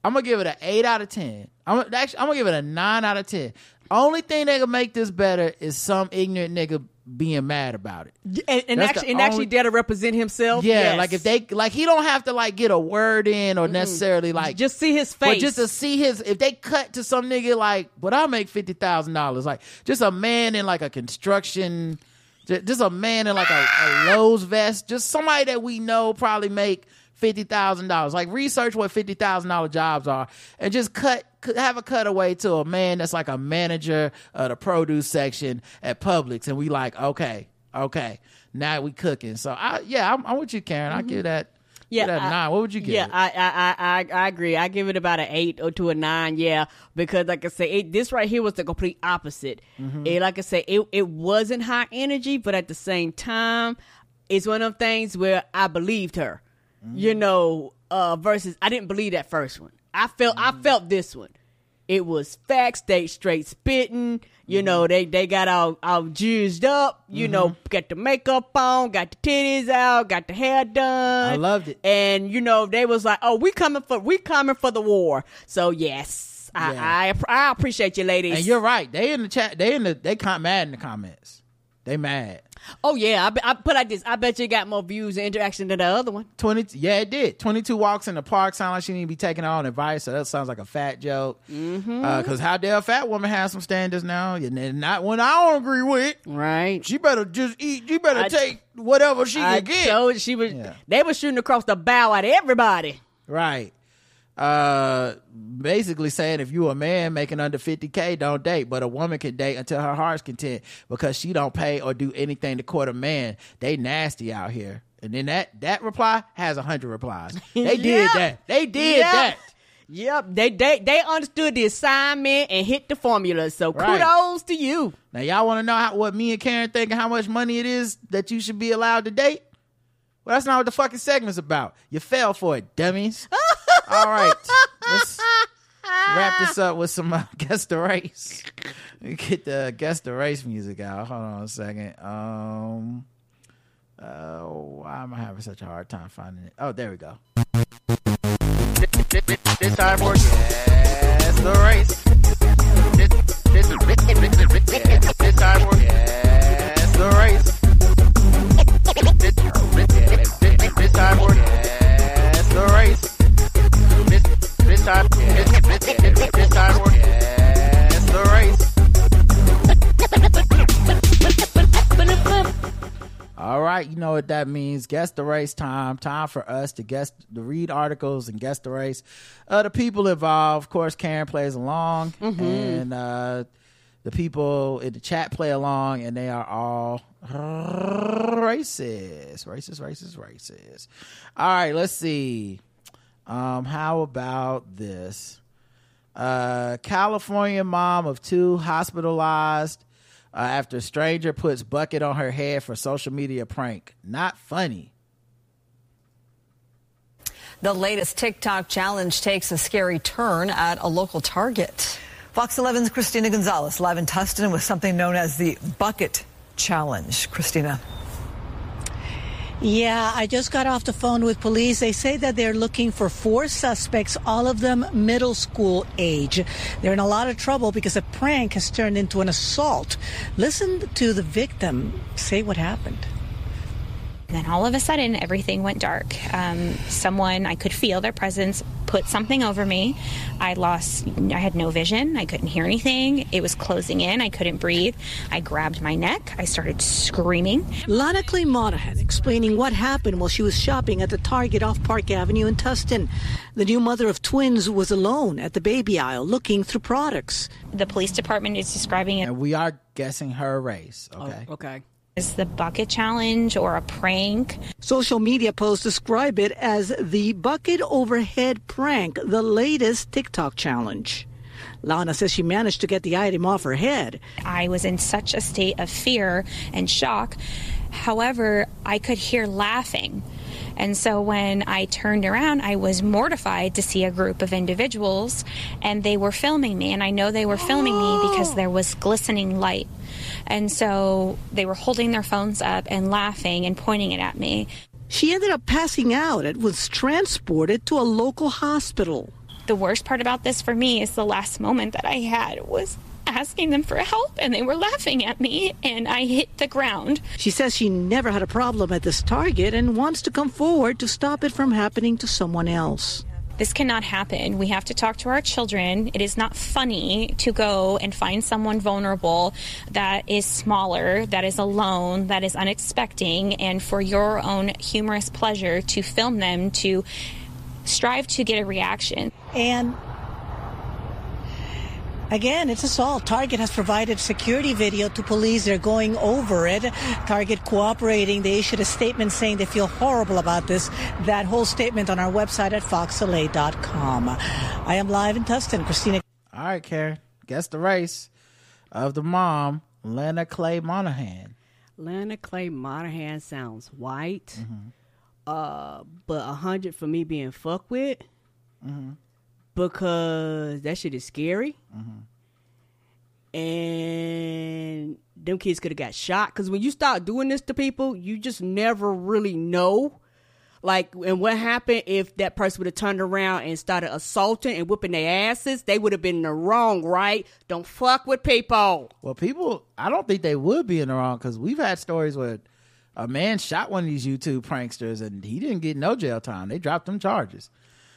I'm gonna give it an eight out of ten. I'm gonna- actually, I'm gonna give it a nine out of ten. Only thing that can make this better is some ignorant nigga being mad about it. and, and actually, and actually dare to represent himself. Yeah, Yes. like if they like he don't have to like get a word in or necessarily like just see his but face. just to see his if they cut to some nigga like, but I make fifty thousand dollars, like just a man in like a construction, just a man in like a, a Lowe's vest, just somebody that we know probably make fifty thousand dollars. Like research what fifty thousand dollar jobs are, and just cut have a cutaway to a man that's like a manager of the produce section at Publix, and we like okay, okay, now we cooking. So I yeah, I'm, I'm with you, Karen. I give that. Yeah, I- nine. What would you give? Yeah. I, I, I, I, I agree. I give it about an eight or to a nine. Yeah, because like I say, it, this right here was the complete opposite. Mm-hmm. It, like I say, it, it wasn't high energy, but at the same time, it's one of them things where I believed her. Mm-hmm. You know, uh, versus I didn't believe that first one. I felt, Mm-hmm. I felt this one. It was facts. They straight spitting. You Mm-hmm. know, they they got all all juiced up. You know, got the makeup on, got the titties out, got the hair done. I loved it. And you know, they was like, "Oh, we coming for we coming for the war." So yes, I Yeah. I, I appreciate you, ladies. And you're right. They in the chat. They in the. They come mad in the comments. They mad. Oh yeah, I, I put like this. I bet you got more views and interaction than the other one. Twenty. Yeah, it did. Twenty two walks in the park. Sound like she need to be taking own advice. So that sounds like a fat joke. Mm-hmm. Because how dare a fat woman have some standards now? And not one I don't agree with. Right. She better just eat. She better I- take whatever she I can get. told she was. Yeah. They were shooting across the bow at everybody. Right. Uh, basically saying if you a man making under 50k, don't date, but a woman can date until her heart's content because she don't pay or do anything to court a man. They nasty out here. And then that that reply has a hundred replies. *laughs* They did Yep. that. They did Yep. that. Yep, they they they understood the assignment and hit the formula. So Right. kudos to you. Now y'all want to know how, what me and Karen think and how much money it is that you should be allowed to date? Well, that's not what the fucking segment's about. You fell for it, dummies. *laughs* All right. Let's wrap this up with some uh, *laughs* guess the race. Get the guess the race music out. Hold on a second. Um, uh, why am I having such a hard time finding it? Oh, there we go. This time for guess the race. This, this, time, time for guess the race. All right, you know what that means. Guess the race time. Time for us to guess, to read articles and guess the race. Uh, the people involved, of course, Karen plays along, and uh, the people in the chat play along, and they are all racist, racist, racist, racist. All right, let's see. Um, how about this? Uh, California mom of two hospitalized uh, after stranger puts bucket on her head for social media prank. Not funny. The latest TikTok challenge takes a scary turn at a local Target. Fox 11's Christina Gonzalez live in Tustin with something known as the Bucket Challenge. Christina. Yeah, I just got off the phone with police. They say that they're looking for four suspects, all of them middle school age. They're in a lot of trouble because a prank has turned into an assault. Listen to the victim say what happened. Then all of a sudden, everything went dark. Um, someone, I could feel their presence, put something over me. I lost, I had no vision. I couldn't hear anything. It was closing in. I couldn't breathe. I grabbed my neck. I started screaming. Lana Clay Monahan explaining what happened while she was shopping at the Target off Park Avenue in Tustin. The new mother of twins was alone at the baby aisle looking through products. The police department is describing it And we are guessing her race. Okay. okay. As the bucket challenge or a prank. Social media posts describe it as the bucket overhead prank, the latest TikTok challenge. Lana says she managed to get the item off her head. I was in such a state of fear and shock. However, I could hear laughing. And so when I turned around, I was mortified to see a group of individuals and they were filming me. And I know they were filming me oh. because there was glistening light. And so they were holding their phones up and laughing and pointing it at me. She ended up passing out and was transported to a local hospital. The worst part about this for me is the last moment that I had was asking them for help and they were laughing at me and I hit the ground. She says she never had a problem at this Target and wants to come forward to stop it from happening to someone else. This cannot happen. We have to talk to our children. It is not funny to go and find someone vulnerable that is smaller, that is alone, that is unexpecting, and for your own humorous pleasure to film them to strive to get a reaction. And Again, it's assault. Target has provided security video to police. They're going over it. Target cooperating. They issued a statement saying they feel horrible about this. That whole statement on our website at foxla.com. I am live in Tustin. Christina. All right, Karen. Guess the race of the mom, Lena Clay Monahan. Lana Clay Monahan sounds white, uh, but a hundred for me being fucked with because that shit is scary. And them kids could have got shot because when you start doing this to people, you just never really know. Like, and what happened if that person would have turned around and started assaulting and whipping their asses? They would have been in the wrong, right? Don't fuck with people. Well, people, I don't think they would be in the wrong because we've had stories where a man shot one of these YouTube pranksters and he didn't get no jail time. They dropped them charges.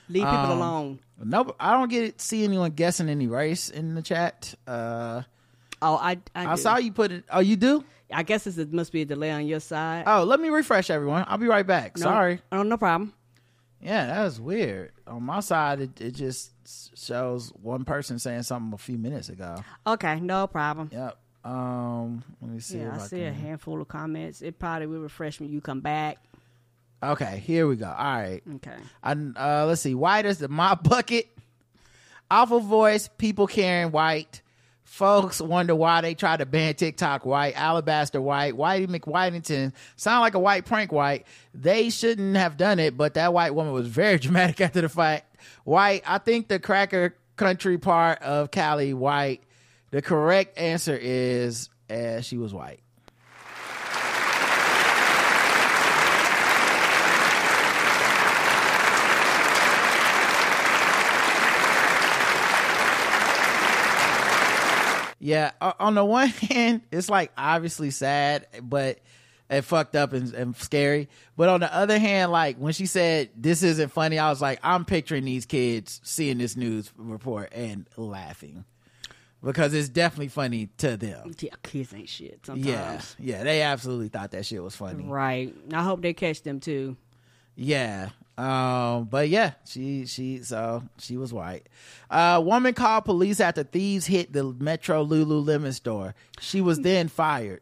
Leave people Um, alone. No, I don't get it, see anyone guessing any race in the chat. Uh, oh, I I, I saw you put it. Oh, you do? I guess it must be a delay on your side. Oh, let me refresh everyone. I'll be right back. No- Sorry. Oh, no problem. Yeah, that was weird. On my side, it, it just shows one person saying something a few minutes ago. Okay, no problem. Yep. Um, let me see. Yeah, I I see a handful of comments. It probably will refresh when you come back. Okay, here we go. All right. Okay. I, uh, let's see. White is the mop *laughs* bucket. Awful voice. People carrying white. Folks wonder why they try to ban TikTok white. Alabaster white. Whitey McWhitington. Sound like a white prank white. They shouldn't have done it, but that white woman was very *laughs* dramatic after the fight. White. I think the cracker country part of Cali white? The correct answer is uh, she was white. Yeah, on the *laughs* one hand, it's like obviously sad, but and fucked up and, and scary. But on the other hand, like when she said this isn't funny, I was like, I'm picturing these kids seeing this news report and laughing because it's definitely funny to them. Yeah, kids ain't shit. Sometimes. Yeah, yeah, they absolutely thought that shit was funny. Right. I hope they catch them too. Yeah. Um, but yeah, she she so she was white. Uh woman called police after thieves hit the Metro Lululemon store. She was then fired.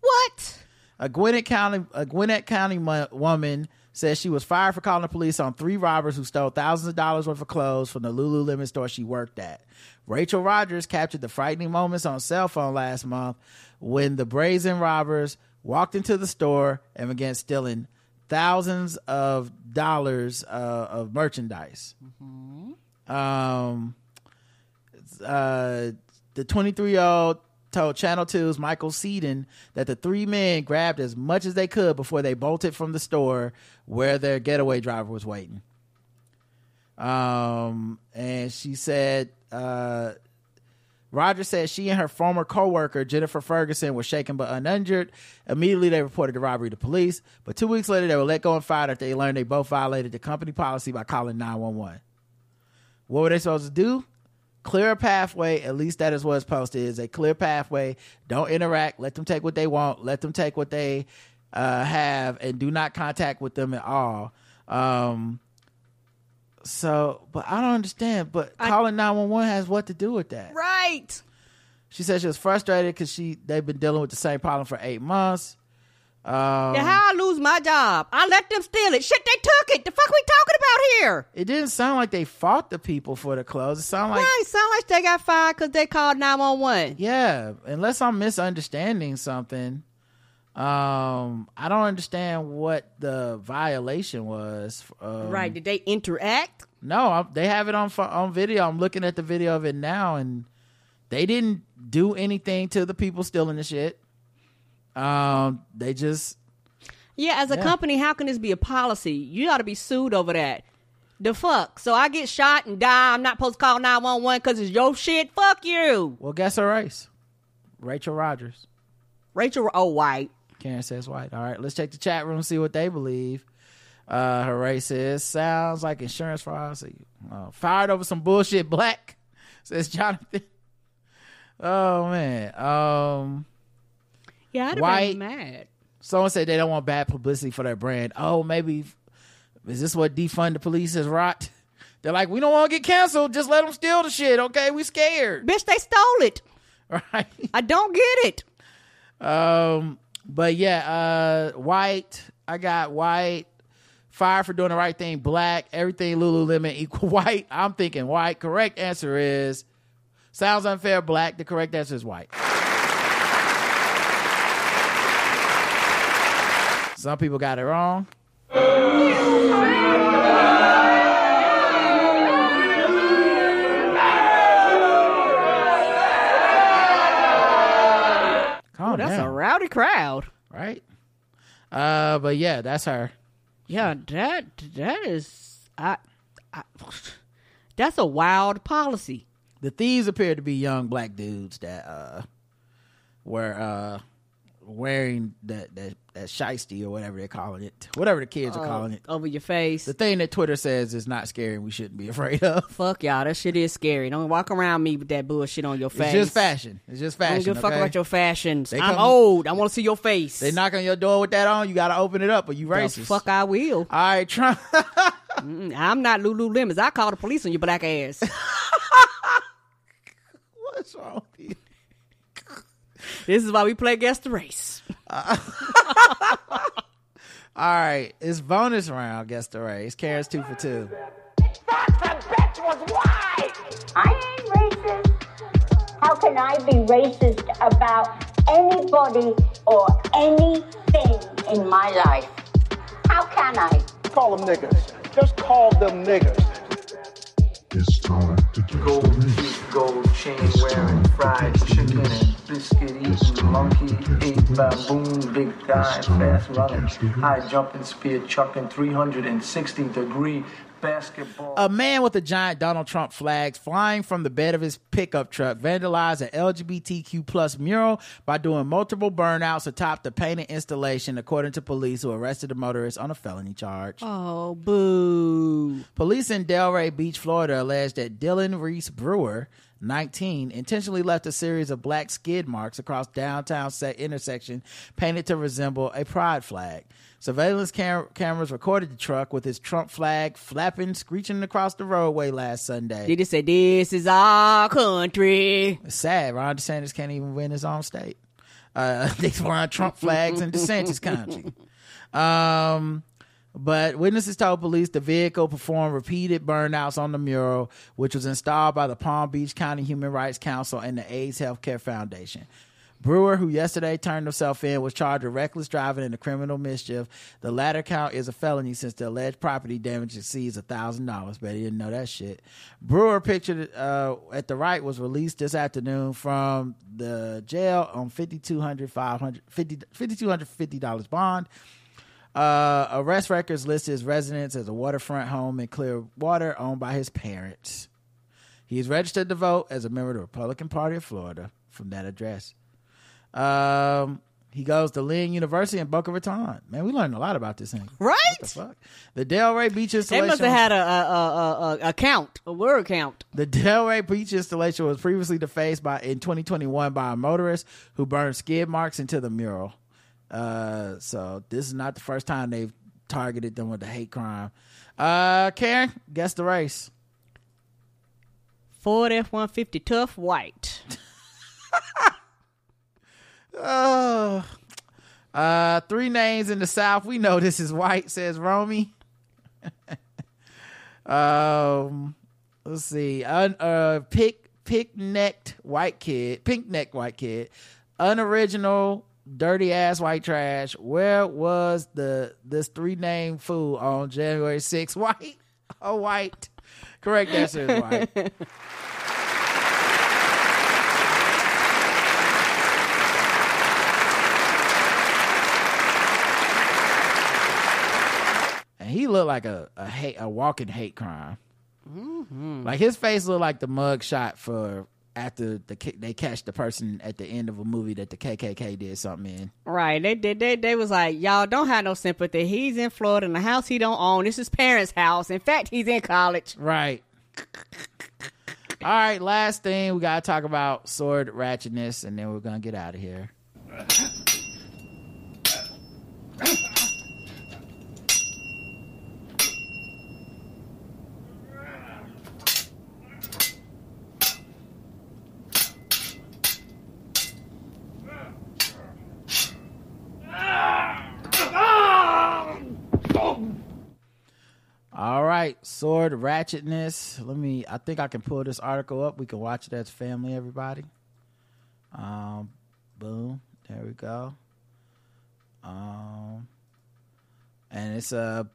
What? A Gwinnett County a Gwinnett County mo- woman says she was fired for calling the police on three robbers who stole thousands of dollars worth of clothes from the Lululemon store she worked at. Rachel Rogers captured the frightening moments on cell phone last month when the brazen robbers walked into the store and began stealing thousands of dollars uh, of merchandise. Um, uh, the 23 year old told Channel 2's Michael Seiden that the three men grabbed as much as they could before they bolted from the store where their getaway driver was waiting. Um, and she said, uh, Roger said she and her former co-worker Jennifer Ferguson were shaken but uninjured. Immediately, they reported the robbery to police. But two weeks later, they were let go and fired after they learned they both violated the company policy by calling 911. What were they supposed to do? Clear a pathway. At least that is what it's posted. Is a clear pathway. Don't interact. Let them take what they want. Let them take what they uh, have, and do not contact with them at all. Um, so, but I don't understand. But calling nine one one has what to do with that? Right. She said she was frustrated because she they've been dealing with the same problem for eight months. Um, yeah, how I lose my job? I let them steal it. Shit, they took it. The fuck we talking about here? It didn't sound like they fought the people for the clothes. It sounded like right, sound like they got fired because they called nine one one. yeah. Unless I'm misunderstanding something, um, I don't understand what the violation was. Um, right? Did they interact? No, I, they have it on on video. I'm looking at the video of it now, and they didn't do anything to the people stealing the shit. Um, they just Yeah, as a Yeah. company, how can this be a policy? You ought to be sued over that. The fuck? So I get shot and die. I'm not supposed to call 911 because it's your shit? Fuck you. well, guess her race. Rachel Rogers. Rachel, oh, white. Karen says white. All right, let's check the chat room, see what they believe. Uh, race is sounds like insurance fraud. So, uh, fired over some bullshit. Black *laughs* says Jonathan. *laughs* Oh man. Um, Yeah, I'd White. mad. someone said they don't want bad publicity for their brand. Oh, maybe is this what defund the police is rot? *laughs* They're like, we don't want to get canceled. Just let them steal the shit. Okay, we scared. Bitch, they stole it. Right. I don't get it. Um, but yeah, uh, white. I got white. Fire for doing the right thing. Black. Everything Lululemon equal *laughs* white. I'm thinking white. Correct answer is sounds unfair. Black. The correct answer is white. Some people got it wrong. Rowdy crowd. right? Uh, but yeah, that's her. Yeah, that that is I, I that's a wild policy. The thieves appeared to be young black dudes that uh were uh wearing that that that shiesty or whatever they're calling it, whatever the kids are Uh, calling it. over your face. The thing that Twitter says is not scary and we shouldn't be afraid of. *laughs* Fuck y'all, that shit is scary. Don't walk around me with that bullshit on your face. It's just fashion. It's just I fashion. don't give a fuck okay? about your fashions. They I'm come- old. I want to see your face. They knock on your door with that on, you gotta open it up, or you The racist. fuck I will. All right, Trump. *laughs* Mm, I'm not Lululemons. I call the police on your black ass. *laughs* What's wrong with you? This is why we play against the race. *laughs* All right, it's bonus round. Guess the race. Karen's two for two. I ain't racist. How can I be racist about anybody or anything in my life? How can I? Call them niggas. Just call them niggas. It's time to Gold teeth, gold chain wearing, fried chicken and biscuit eating, monkey ate baboon, big guy, fast running, high jumping, spear chucking, 360 degree basketball. A man with a giant Donald Trump flag flying from the bed of his pickup truck vandalized an LGBTQ plus mural by doing multiple burnouts atop the painted installation, according to police who arrested the motorist on a felony charge. Oh, boo. Police in Delray Beach, Florida alleged that Dylan Reese Brewer, 19, intentionally left a series of black skid marks across downtown set intersection painted to resemble a pride flag. Surveillance cam- cameras recorded the truck with his Trump flag flapping, screeching across the roadway last Sunday. Did he say, This is our country? It's sad. Ron DeSantis can't even win his own state. Uh, *laughs* they flying Trump flags in DeSantis country. Um, but witnesses told police the vehicle performed repeated burnouts on the mural, which was installed by the Palm Beach County Human Rights Council and the AIDS Healthcare Foundation. Brewer, who yesterday turned himself in, was charged with reckless driving and a criminal mischief. The latter count is a felony since the alleged property damage exceeds a thousand dollars. Bet he didn't know that shit. Brewer, pictured uh, at the right, was released this afternoon from the jail on fifty two hundred five hundred fifty fifty two hundred fifty dollars bond. Uh, arrest records list his residence as a waterfront home in Clearwater owned by his parents. He is registered to vote as a member of the Republican Party of Florida from that address. Um, he goes to Lynn University in Boca Raton. Man, we learned a lot about this thing. Right? the fuck? The Delray Beach installation. They must have had a, a, a, a, a count, a word count. The Delray Beach installation was previously defaced by in 2021 by a motorist who burned skid marks into the mural. Uh, so this is not the first time they've targeted them with a hate crime. Uh, Karen, guess the race. Ford F one fifty tough white. *laughs* Oh, uh, three names in the South. We know this is white, says Romy. *laughs* um, let's see. Un, uh, pick, pick necked white kid, pink necked white kid, unoriginal, dirty ass white trash. Where was the this three name fool on January 6th? *laughs* White, oh white. Correct answer is white. *laughs* he looked like a a hate a walking hate crime. Mm-hmm. Like his face looked like the mug shot for after the they catch the person at the end of a movie that the KKK did something in. Right. They did. They, they was like, y'all don't have no sympathy. He's in Florida in a house he don't own. This is parents' house. In fact, he's in college. Right. All right, last thing we gotta talk about sword ratchetness, and then we're gonna get out of here. All right, sword ratchetness. Let me. I think I can pull this article up. We can watch it as family, everybody. Um, boom. There we go. Um, and it's a.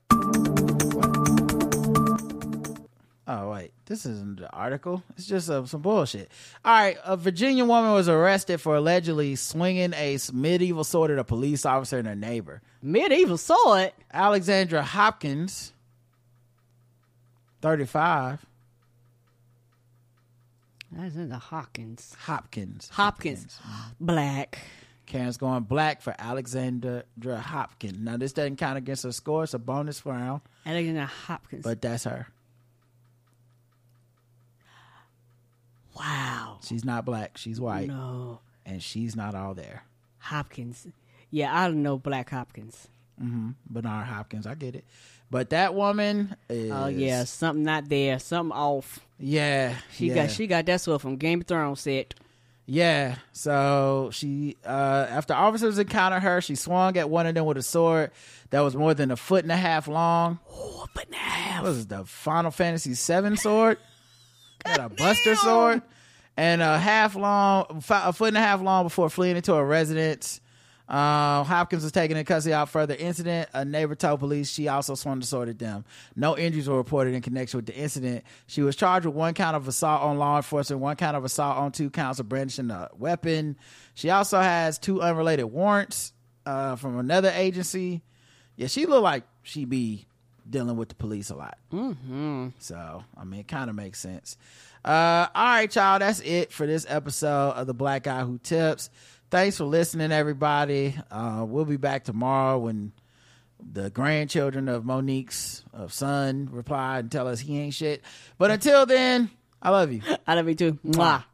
Oh wait, this isn't the article. It's just uh, some bullshit. All right, a Virginia woman was arrested for allegedly swinging a medieval sword at a police officer and her neighbor. Medieval sword. Alexandra Hopkins, thirty-five. That's in the Hawkins. Hopkins. Hopkins. Black. Karen's going black for Alexandra Hopkins. Now this doesn't count against her score. It's a bonus round, Alexander Hopkins. but that's her. wow. She's not black. She's white, No. and she's not all there. Hopkins. Yeah, I don't know Black Hopkins. Mm hmm Bernard Hopkins. I get it, but that woman is. Oh yeah, something not there, something off. Yeah, She yeah. got she got that sword from Game of Thrones set. Yeah. So she, uh, after officers encountered her, she swung at one of them with a sword that was more than a foot and a half long. Oh, a foot and a half. What was the Final Fantasy VII sword? *laughs* Got a Buster sword and a half long, a foot and a half long before fleeing into a residence. Uh, Hopkins was taken in custody out further incident. A neighbor told police she also swung the sword at them. No injuries were reported in connection with the incident. She was charged with one count of assault on law enforcement, one count of assault on two counts of brandishing a weapon. She also has two unrelated warrants uh, from another agency. Yeah, she looked like she be dealing with the police a lot. Mm-hmm. So, I mean, it kind of makes sense. Uh, all right, y'all. That's it for this episode of the Black Guy Who Tips. Thanks for listening, everybody. Uh, we'll be back tomorrow when the grandchildren of Mo'Nique's of son reply and tell us he ain't shit. But until then, I love you. *laughs* I love you too. Mwah.